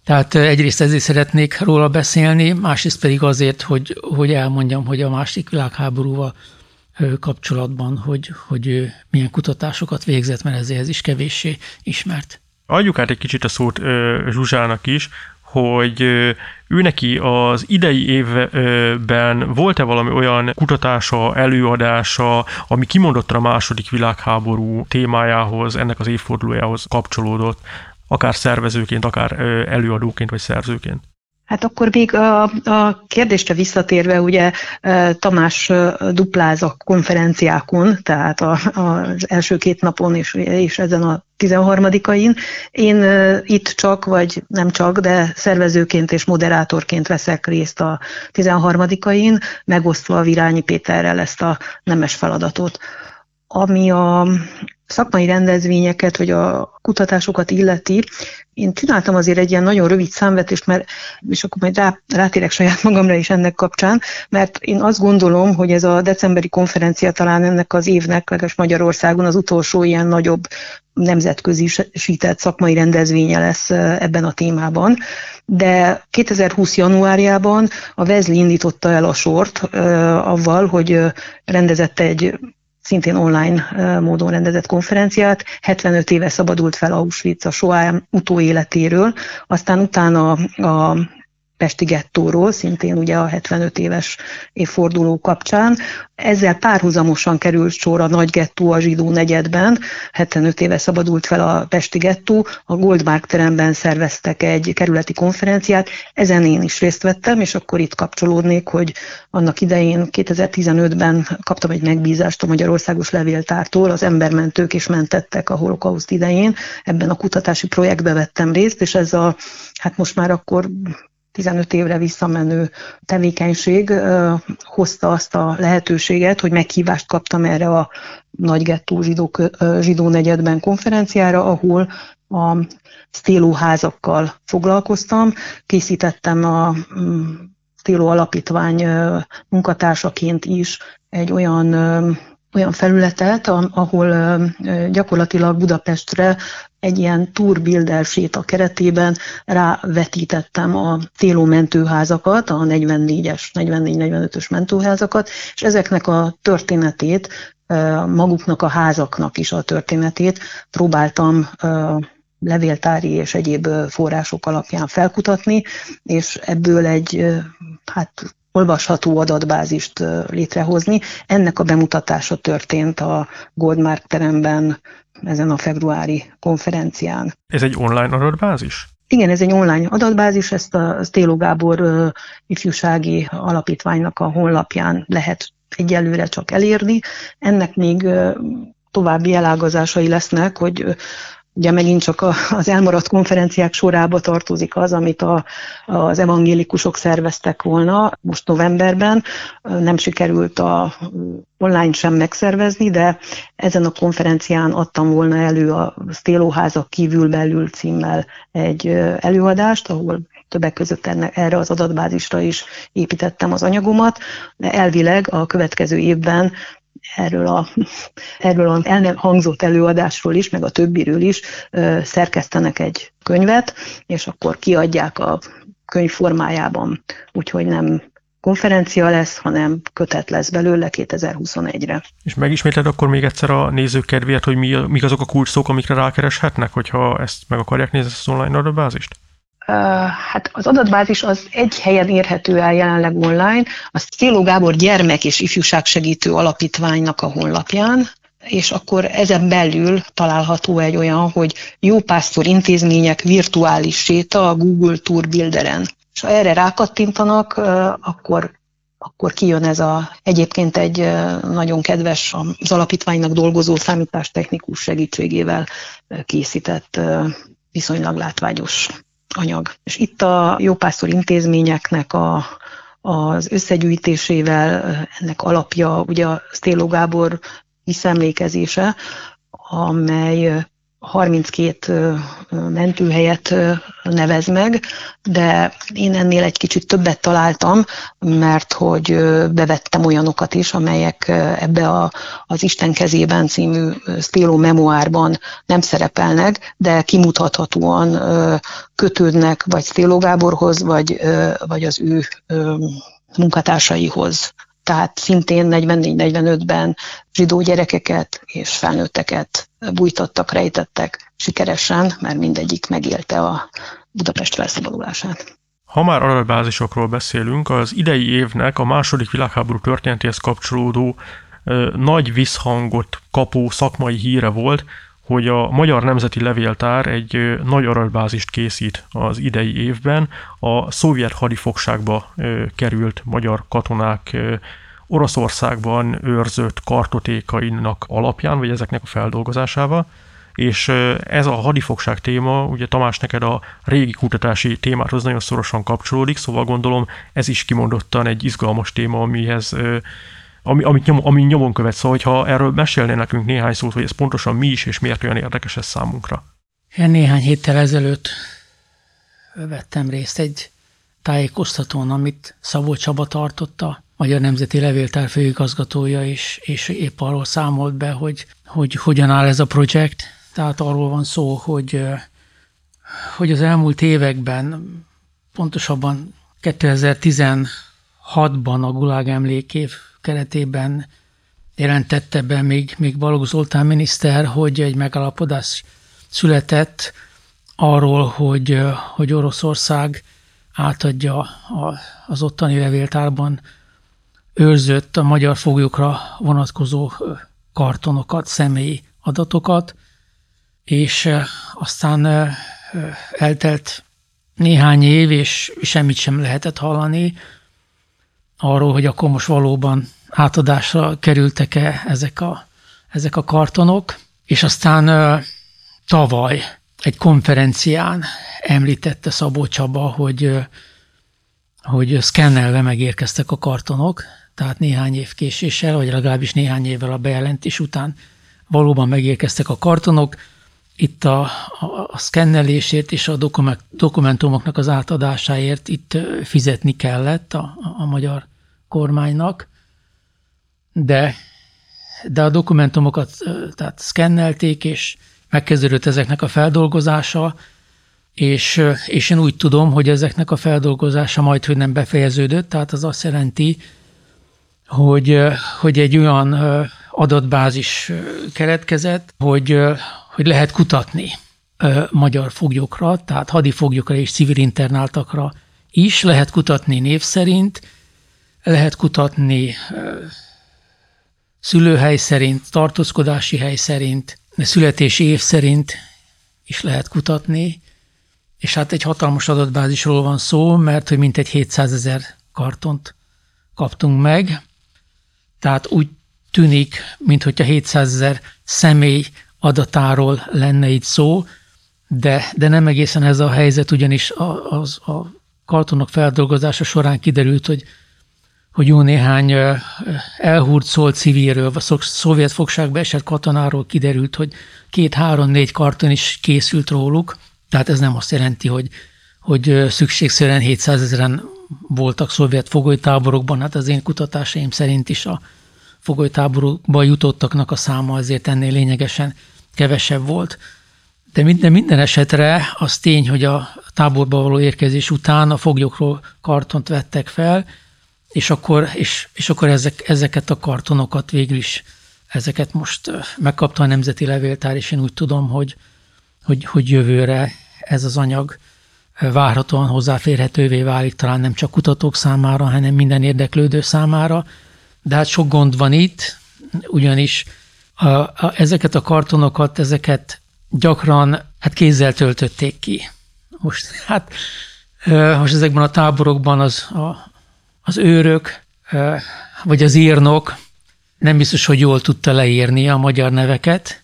Tehát egyrészt ezért szeretnék róla beszélni, másrészt pedig azért, hogy, hogy elmondjam, hogy a másik világháborúval kapcsolatban, hogy, hogy milyen kutatásokat végzett, mert ezért is kevéssé ismert. Adjuk át egy kicsit a szót Zsuzsának is, hogy ő neki az idei évben volt-e valami olyan kutatása, előadása, ami kimondottan a második világháború témájához, ennek az évfordulójához kapcsolódott, akár szervezőként, akár előadóként vagy szerzőként? Hát akkor még a, a kérdésre visszatérve, ugye Tamás dupláz a konferenciákon, tehát a, az első két napon és, és ezen a 13-ain. Én itt csak, vagy nem csak, de szervezőként és moderátorként veszek részt a 13-ain, megosztva a Virányi Péterrel ezt a nemes feladatot. Ami a szakmai rendezvényeket, vagy a kutatásokat illeti, én csináltam azért egy ilyen nagyon rövid számvetést, mert, és akkor majd rá, rátérek saját magamra is ennek kapcsán, mert én azt gondolom, hogy ez a decemberi konferencia talán ennek az évnek, legalábbis Magyarországon az utolsó ilyen nagyobb nemzetközi sített szakmai rendezvénye lesz ebben a témában. De 2020. januárjában a Vezli indította el a sort avval, hogy rendezett egy szintén online módon rendezett konferenciát. 75 éve szabadult fel Auschwitz a Shoah utóéletéről, aztán utána a Pesti gettóról, szintén ugye a 75 éves évforduló kapcsán. Ezzel párhuzamosan került sor a nagy gettó a zsidó negyedben, 75 éve szabadult fel a Pesti gettó, a Goldmark teremben szerveztek egy kerületi konferenciát, ezen én is részt vettem, és akkor itt kapcsolódnék, hogy annak idején 2015-ben kaptam egy megbízást a Magyarországos Levéltártól, az embermentők is mentettek a holokauszt idején, ebben a kutatási projektbe vettem részt, és ez a, hát most már akkor 15 évre visszamenő tevékenység hozta azt a lehetőséget, hogy meghívást kaptam erre a nagy gettó zsidó, zsidó negyedben konferenciára, ahol a sztélóházakkal foglalkoztam, készítettem a mm, Stéló Alapítvány munkatársaként is egy olyan olyan felületet, ahol gyakorlatilag Budapestre egy ilyen tour séta keretében rávetítettem a téló mentőházakat, a 44-es, 44-45-ös mentőházakat, és ezeknek a történetét, maguknak a házaknak is a történetét próbáltam levéltári és egyéb források alapján felkutatni, és ebből egy hát olvasható adatbázist létrehozni. Ennek a bemutatása történt a Goldmark teremben ezen a februári konferencián. Ez egy online adatbázis? Igen, ez egy online adatbázis, ezt a Télo Gábor ifjúsági alapítványnak a honlapján lehet egyelőre csak elérni. Ennek még további elágazásai lesznek, hogy Ugye megint csak az elmaradt konferenciák sorába tartozik az, amit a, az evangélikusok szerveztek volna most novemberben. Nem sikerült a online sem megszervezni, de ezen a konferencián adtam volna elő a Stélóházak kívül belül címmel egy előadást, ahol többek között ennek, erre az adatbázisra is építettem az anyagomat, de elvileg a következő évben erről a, erről a el nem hangzott előadásról is, meg a többiről is szerkesztenek egy könyvet, és akkor kiadják a könyv formájában, úgyhogy nem konferencia lesz, hanem kötet lesz belőle 2021-re. És megismétled akkor még egyszer a nézők kedvéért, hogy mi, mik azok a kulcsszók, amikre rákereshetnek, hogyha ezt meg akarják nézni az online adatbázist? Hát az adatbázis az egy helyen érhető el jelenleg online, a Széló Gábor Gyermek és Ifjúságsegítő Alapítványnak a honlapján, és akkor ezen belül található egy olyan, hogy jó pásztor intézmények virtuális séta a Google Tour Builderen. És ha erre rákattintanak, akkor akkor kijön ez a egyébként egy nagyon kedves az alapítványnak dolgozó számítástechnikus segítségével készített viszonylag látványos anyag. És itt a jópásztor intézményeknek a, az összegyűjtésével ennek alapja ugye a Sztéló Gábor visszaemlékezése, amely 32 mentőhelyet nevez meg, de én ennél egy kicsit többet találtam, mert hogy bevettem olyanokat is, amelyek ebbe a, az Isten kezében című Stéló memoárban nem szerepelnek, de kimutathatóan kötődnek vagy Stéló Gáborhoz, vagy, vagy az ő munkatársaihoz tehát szintén 44-45-ben zsidó gyerekeket és felnőtteket bújtottak, rejtettek sikeresen, mert mindegyik megélte a Budapest felszabadulását. Ha már adatbázisokról beszélünk, az idei évnek a második világháború történetéhez kapcsolódó ö, nagy visszhangot kapó szakmai híre volt, hogy a Magyar Nemzeti Levéltár egy nagy adatbázist készít az idei évben. A szovjet hadifogságba került magyar katonák Oroszországban őrzött kartotékainak alapján, vagy ezeknek a feldolgozásával, és ez a hadifogság téma, ugye Tamás neked a régi kutatási témáthoz nagyon szorosan kapcsolódik, szóval gondolom ez is kimondottan egy izgalmas téma, amihez ami, amit nyom, ami nyomon követ, szóval ha erről mesélnél nekünk néhány szót, hogy ez pontosan mi is, és miért olyan érdekes ez számunkra. Én néhány héttel ezelőtt vettem részt egy tájékoztatón, amit Szabó Csaba tartotta Magyar Nemzeti Levéltár főigazgatója is, és épp arról számolt be, hogy, hogy hogyan áll ez a projekt. Tehát arról van szó, hogy, hogy az elmúlt években, pontosabban 2016-ban a Gulág emlékév keretében jelentette be még, még Balogh Zoltán miniszter, hogy egy megalapodás született arról, hogy, hogy Oroszország átadja az ottani levéltárban őrzött a magyar foglyokra vonatkozó kartonokat, személyi adatokat, és aztán eltelt néhány év, és semmit sem lehetett hallani arról, hogy akkor most valóban átadásra kerültek-e ezek a, ezek a kartonok, és aztán tavaly egy konferencián említette Szabó Csaba, hogy, hogy szkennelve megérkeztek a kartonok, tehát néhány év késéssel, vagy legalábbis néhány évvel a bejelentés után valóban megérkeztek a kartonok. Itt a, a, a szkennelésért és a dokumentumoknak az átadásáért itt fizetni kellett a, a, magyar kormánynak, de, de a dokumentumokat tehát szkennelték, és megkezdődött ezeknek a feldolgozása, és, és én úgy tudom, hogy ezeknek a feldolgozása majd, hogy nem befejeződött, tehát az azt jelenti, hogy, hogy egy olyan adatbázis keretkezett, hogy, hogy lehet kutatni magyar foglyokra, tehát hadifoglyokra és civil internáltakra is, lehet kutatni név szerint, lehet kutatni szülőhely szerint, tartózkodási hely szerint, születési év szerint is lehet kutatni, és hát egy hatalmas adatbázisról van szó, mert hogy mintegy 700 ezer kartont kaptunk meg, Tehát úgy tűnik, mintha 700 ezer személy adatáról lenne itt szó, de, de nem egészen ez a helyzet, ugyanis a, az, a kartonok feldolgozása során kiderült, hogy, hogy jó néhány elhurcolt civilről, vagy szovjet fogságba esett katonáról kiderült, hogy két-három-négy karton is készült róluk, tehát ez nem azt jelenti, hogy, hogy szükségszerűen 700 ezeren voltak szovjet fogolytáborokban, hát az én kutatásaim szerint is a fogolytáborokba jutottaknak a száma azért ennél lényegesen kevesebb volt. De minden, minden esetre az tény, hogy a táborba való érkezés után a foglyokról kartont vettek fel, és akkor, és, és akkor ezek, ezeket a kartonokat végül is, ezeket most megkapta a Nemzeti Levéltár, és én úgy tudom, hogy, hogy, hogy jövőre ez az anyag várhatóan hozzáférhetővé válik, talán nem csak kutatók számára, hanem minden érdeklődő számára. De hát sok gond van itt, ugyanis a, a, ezeket a kartonokat, ezeket gyakran hát kézzel töltötték ki. Most hát most ezekben a táborokban az, a, az őrök, vagy az írnok nem biztos, hogy jól tudta leírni a magyar neveket.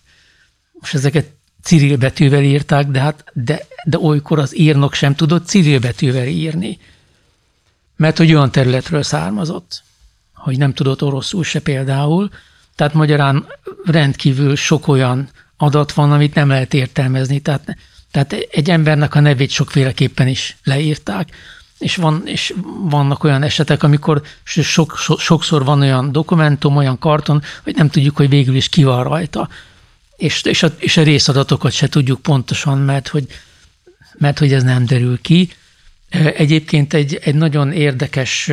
Most ezeket Cyril betűvel írták, de, hát, de, de olykor az írnok sem tudott Cyril betűvel írni. Mert hogy olyan területről származott, hogy nem tudott oroszul se például. Tehát magyarán rendkívül sok olyan adat van, amit nem lehet értelmezni. Tehát, tehát egy embernek a nevét sokféleképpen is leírták. És, van, és vannak olyan esetek, amikor sok, so, sokszor van olyan dokumentum, olyan karton, hogy nem tudjuk, hogy végül is ki van rajta és, és, a, és a részadatokat se tudjuk pontosan, mert hogy, mert hogy ez nem derül ki. Egyébként egy, egy nagyon érdekes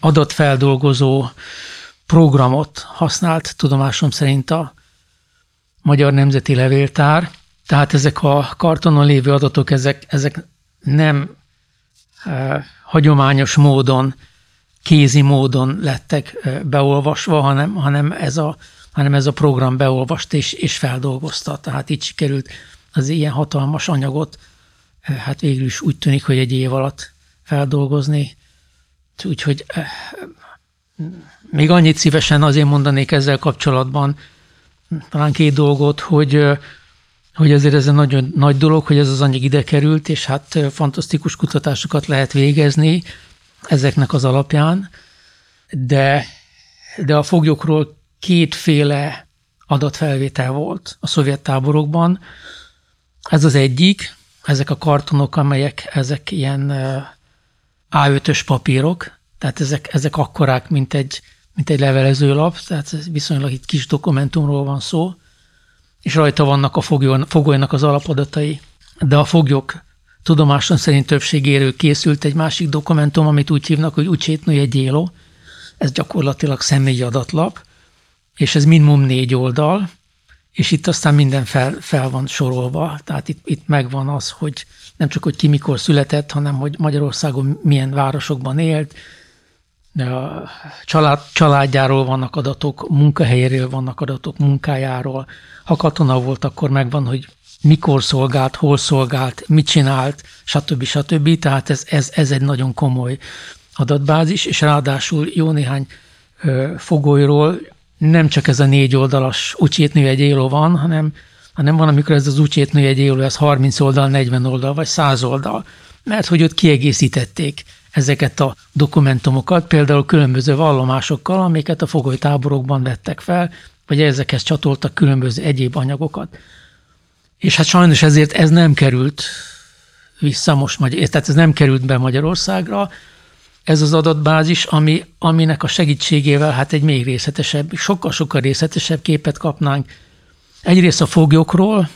adatfeldolgozó programot használt tudomásom szerint a Magyar Nemzeti Levéltár, tehát ezek a kartonon lévő adatok, ezek, ezek nem e, hagyományos módon, kézi módon lettek beolvasva, hanem, hanem ez a hanem ez a program beolvast és, és feldolgozta. Tehát így sikerült az ilyen hatalmas anyagot, eh, hát végül is úgy tűnik, hogy egy év alatt feldolgozni. Úgyhogy eh, még annyit szívesen azért mondanék ezzel kapcsolatban, talán két dolgot, hogy, hogy azért ez egy nagyon nagy dolog, hogy ez az anyag ide került, és hát fantasztikus kutatásokat lehet végezni ezeknek az alapján, de, de a foglyokról kétféle adatfelvétel volt a szovjet táborokban. Ez az egyik, ezek a kartonok, amelyek ezek ilyen A5-ös papírok, tehát ezek, ezek akkorák, mint egy, mint egy levelezőlap, tehát viszonylag itt kis dokumentumról van szó, és rajta vannak a fogolynak az alapadatai. De a foglyok tudomáson szerint többségéről készült egy másik dokumentum, amit úgy hívnak, hogy Ucsétnője Gyélo. Ez gyakorlatilag személyi adatlap, és ez minimum négy oldal, és itt aztán minden fel, fel van sorolva, tehát itt, itt megvan az, hogy nem csak, hogy ki mikor született, hanem hogy Magyarországon milyen városokban élt, a család, családjáról vannak adatok, munkahelyéről vannak adatok, munkájáról. Ha katona volt, akkor megvan, hogy mikor szolgált, hol szolgált, mit csinált, stb. stb. Tehát ez, ez, ez egy nagyon komoly adatbázis, és ráadásul jó néhány fogolyról nem csak ez a négy oldalas ucsétnő egy éló van, hanem, hanem van, amikor ez az ucsétnő egy éló, ez 30 oldal, 40 oldal, vagy 100 oldal, mert hogy ott kiegészítették ezeket a dokumentumokat, például különböző vallomásokkal, amiket a fogolytáborokban vettek fel, vagy ezekhez csatoltak különböző egyéb anyagokat. És hát sajnos ezért ez nem került vissza most, tehát ez nem került be Magyarországra, ez az adatbázis, ami, aminek a segítségével hát egy még részletesebb, sokkal-sokkal részletesebb képet kapnánk. Egyrészt a foglyokról,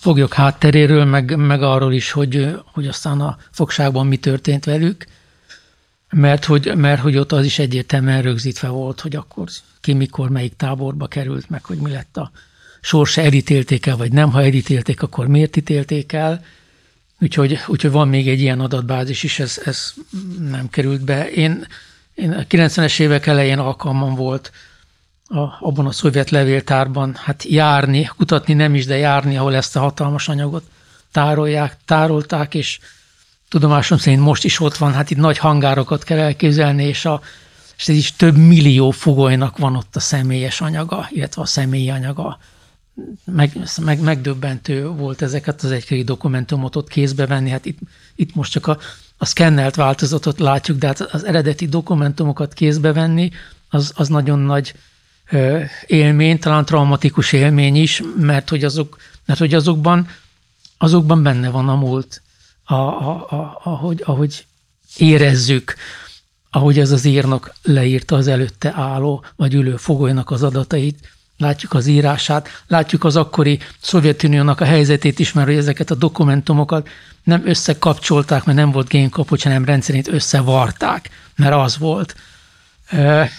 foglyok hátteréről, meg, meg arról is, hogy, hogy aztán a fogságban mi történt velük, mert hogy, mert hogy ott az is egyértelműen rögzítve volt, hogy akkor ki mikor melyik táborba került, meg hogy mi lett a sorsa, elítélték el, vagy nem, ha elítélték, akkor miért ítélték el, Úgyhogy, úgyhogy van még egy ilyen adatbázis is, ez, ez nem került be. Én, én a 90-es évek elején alkalmam volt a, abban a szovjet levéltárban hát járni, kutatni nem is, de járni, ahol ezt a hatalmas anyagot tárolják, tárolták, és tudomásom szerint most is ott van, hát itt nagy hangárokat kell elképzelni, és a, és ez is több millió fogolynak van ott a személyes anyaga, illetve a személyi anyaga. Meg, meg, megdöbbentő volt ezeket az egykori dokumentumot ott kézbe venni. Hát itt, itt most csak a, a szkennelt változatot látjuk, de hát az eredeti dokumentumokat kézbe venni, az, az nagyon nagy élmény, talán traumatikus élmény is, mert hogy, azok, mert hogy azokban, azokban benne van a múlt, a, a, a, ahogy, ahogy érezzük, ahogy ez az írnok leírta az előtte álló vagy ülő fogolynak az adatait, látjuk az írását, látjuk az akkori Szovjetuniónak a helyzetét is, mert hogy ezeket a dokumentumokat nem összekapcsolták, mert nem volt génkapocs, hanem rendszerint összevarták, mert az volt. E,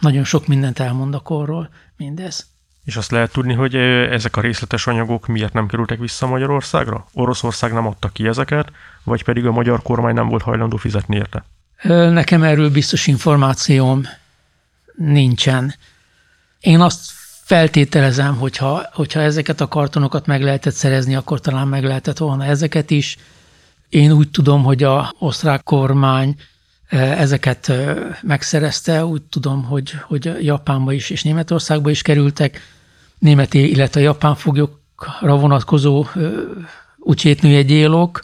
nagyon sok mindent elmond a korról mindez. És azt lehet tudni, hogy ezek a részletes anyagok miért nem kerültek vissza Magyarországra? Oroszország nem adta ki ezeket, vagy pedig a magyar kormány nem volt hajlandó fizetni érte? Nekem erről biztos információm nincsen. Én azt feltételezem, hogyha, hogyha ezeket a kartonokat meg lehetett szerezni, akkor talán meg lehetett volna ezeket is. Én úgy tudom, hogy a osztrák kormány ezeket megszerezte, úgy tudom, hogy, hogy Japánba is és Németországba is kerültek, német, illetve a japán foglyokra vonatkozó útsétnőjegyélok.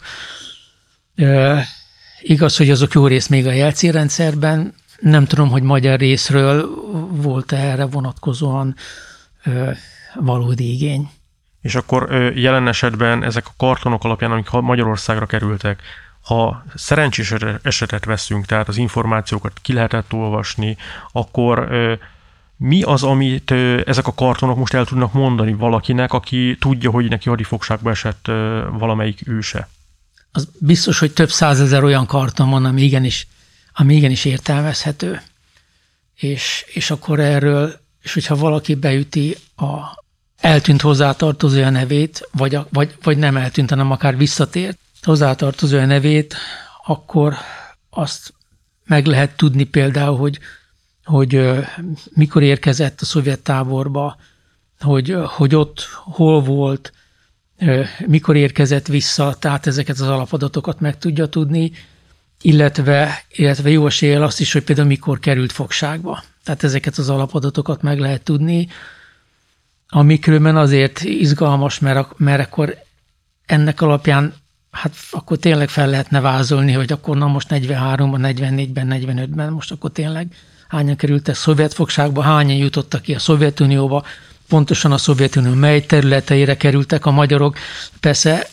Igaz, hogy azok jó rész még a jelcélrendszerben, nem tudom, hogy magyar részről volt -e erre vonatkozóan valódi igény. És akkor jelen esetben ezek a kartonok alapján, amik Magyarországra kerültek, ha szerencsés esetet veszünk, tehát az információkat ki lehetett olvasni, akkor mi az, amit ezek a kartonok most el tudnak mondani valakinek, aki tudja, hogy neki hadifogságba esett valamelyik őse? Az biztos, hogy több százezer olyan karton van, ami igenis ami igenis értelmezhető. És, és akkor erről, és hogyha valaki beüti a eltűnt hozzátartozója nevét, vagy, a, vagy, vagy nem eltűnt, hanem akár visszatért hozzátartozója nevét, akkor azt meg lehet tudni például, hogy, hogy mikor érkezett a szovjet táborba, hogy, hogy ott hol volt, mikor érkezett vissza, tehát ezeket az alapadatokat meg tudja tudni, illetve, illetve jó eséllyel azt is, hogy például mikor került fogságba. Tehát ezeket az alapadatokat meg lehet tudni, ami különben azért izgalmas, mert, mert akkor ennek alapján hát akkor tényleg fel lehetne vázolni, hogy akkor na most 43-ban, 44-ben, 45-ben, most akkor tényleg hányan kerültek szovjet fogságba, hányan jutottak ki a Szovjetunióba, pontosan a Szovjetunió mely területeire kerültek a magyarok. Persze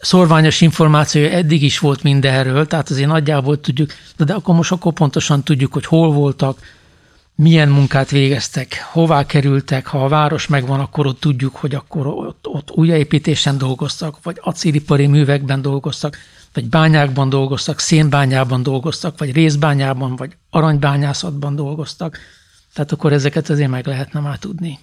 szorványos információ eddig is volt mindenről, tehát azért nagyjából tudjuk, de akkor most akkor pontosan tudjuk, hogy hol voltak, milyen munkát végeztek, hová kerültek, ha a város megvan, akkor ott tudjuk, hogy akkor ott, ott újjáépítésen dolgoztak, vagy acélipari művekben dolgoztak, vagy bányákban dolgoztak, szénbányában dolgoztak, vagy részbányában, vagy aranybányászatban dolgoztak. Tehát akkor ezeket azért meg lehetne már tudni.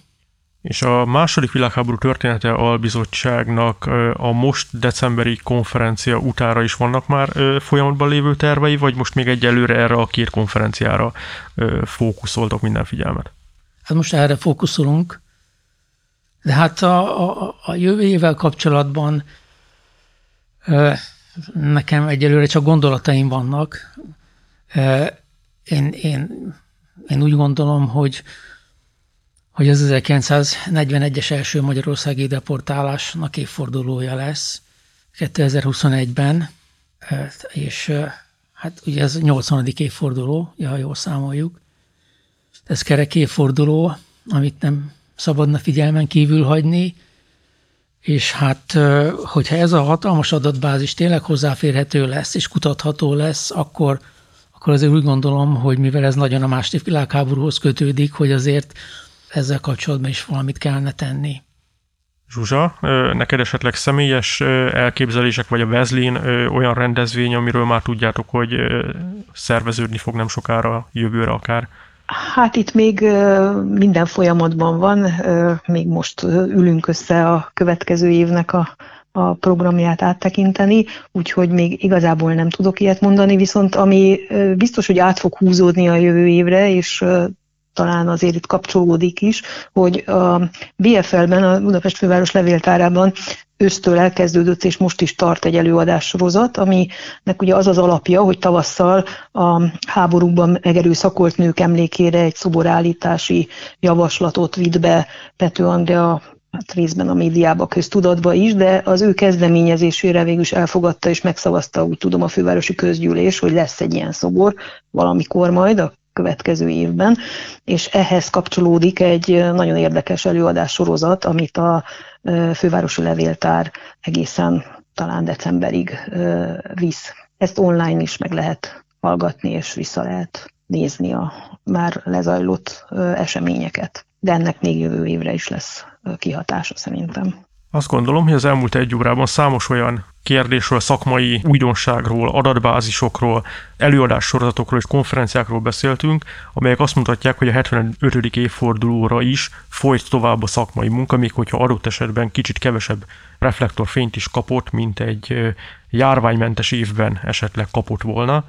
És a második világháború története albizottságnak a most decemberi konferencia utára is vannak már folyamatban lévő tervei, vagy most még egyelőre erre a két konferenciára fókuszoltok minden figyelmet? Hát most erre fókuszolunk, de hát a, a, a jövő évvel kapcsolatban nekem egyelőre csak gondolataim vannak. Én, én, én úgy gondolom, hogy hogy az 1941-es első magyarországi deportálásnak évfordulója lesz 2021-ben, és hát ugye ez 80. évforduló, ha jól számoljuk. Ez kerek évforduló, amit nem szabadna figyelmen kívül hagyni, és hát, hogyha ez a hatalmas adatbázis tényleg hozzáférhető lesz, és kutatható lesz, akkor, akkor azért úgy gondolom, hogy mivel ez nagyon a második világháborúhoz kötődik, hogy azért ezzel kapcsolatban is valamit kellene tenni. Zsuzsa, neked esetleg személyes elképzelések, vagy a Vezlin olyan rendezvény, amiről már tudjátok, hogy szerveződni fog nem sokára, jövőre akár? Hát itt még minden folyamatban van, még most ülünk össze a következő évnek a, a programját áttekinteni, úgyhogy még igazából nem tudok ilyet mondani, viszont ami biztos, hogy át fog húzódni a jövő évre, és talán azért itt kapcsolódik is, hogy a BFL-ben, a Budapest Főváros Levéltárában ősztől elkezdődött, és most is tart egy előadássorozat, aminek ugye az az alapja, hogy tavasszal a háborúban megerőszakolt nők emlékére egy szoborállítási javaslatot vitt be Pető Andrea hát részben a médiába, köztudatba is, de az ő kezdeményezésére végül is elfogadta és megszavazta, úgy tudom, a fővárosi közgyűlés, hogy lesz egy ilyen szobor valamikor majd a következő évben, és ehhez kapcsolódik egy nagyon érdekes előadás sorozat, amit a fővárosi levéltár egészen talán decemberig visz. Ezt online is meg lehet hallgatni, és vissza lehet nézni a már lezajlott eseményeket. De ennek még jövő évre is lesz kihatása szerintem. Azt gondolom, hogy az elmúlt egy órában számos olyan kérdésről, szakmai újdonságról, adatbázisokról, előadássorozatokról és konferenciákról beszéltünk, amelyek azt mutatják, hogy a 75. évfordulóra is folyt tovább a szakmai munka, még hogyha adott esetben kicsit kevesebb reflektorfényt is kapott, mint egy járványmentes évben esetleg kapott volna.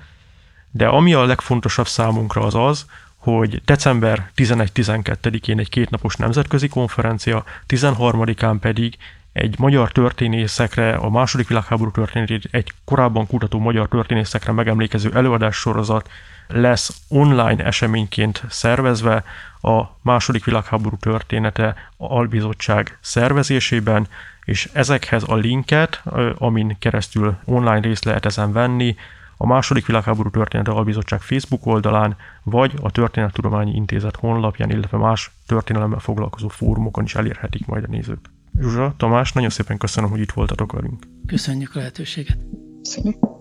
De ami a legfontosabb számunkra az az, hogy december 11-12-én egy kétnapos nemzetközi konferencia, 13-án pedig egy magyar történészekre, a második világháború történetét egy korábban kutató magyar történészekre megemlékező előadás sorozat lesz online eseményként szervezve a második világháború története albizottság szervezésében, és ezekhez a linket, amin keresztül online részt lehet ezen venni, a második világháború története albizottság Facebook oldalán, vagy a Történettudományi Intézet honlapján, illetve más történelemmel foglalkozó fórumokon is elérhetik majd a nézők. Zsuzsa, Tamás, nagyon szépen köszönöm, hogy itt voltatok velünk. Köszönjük a lehetőséget. Köszönjük.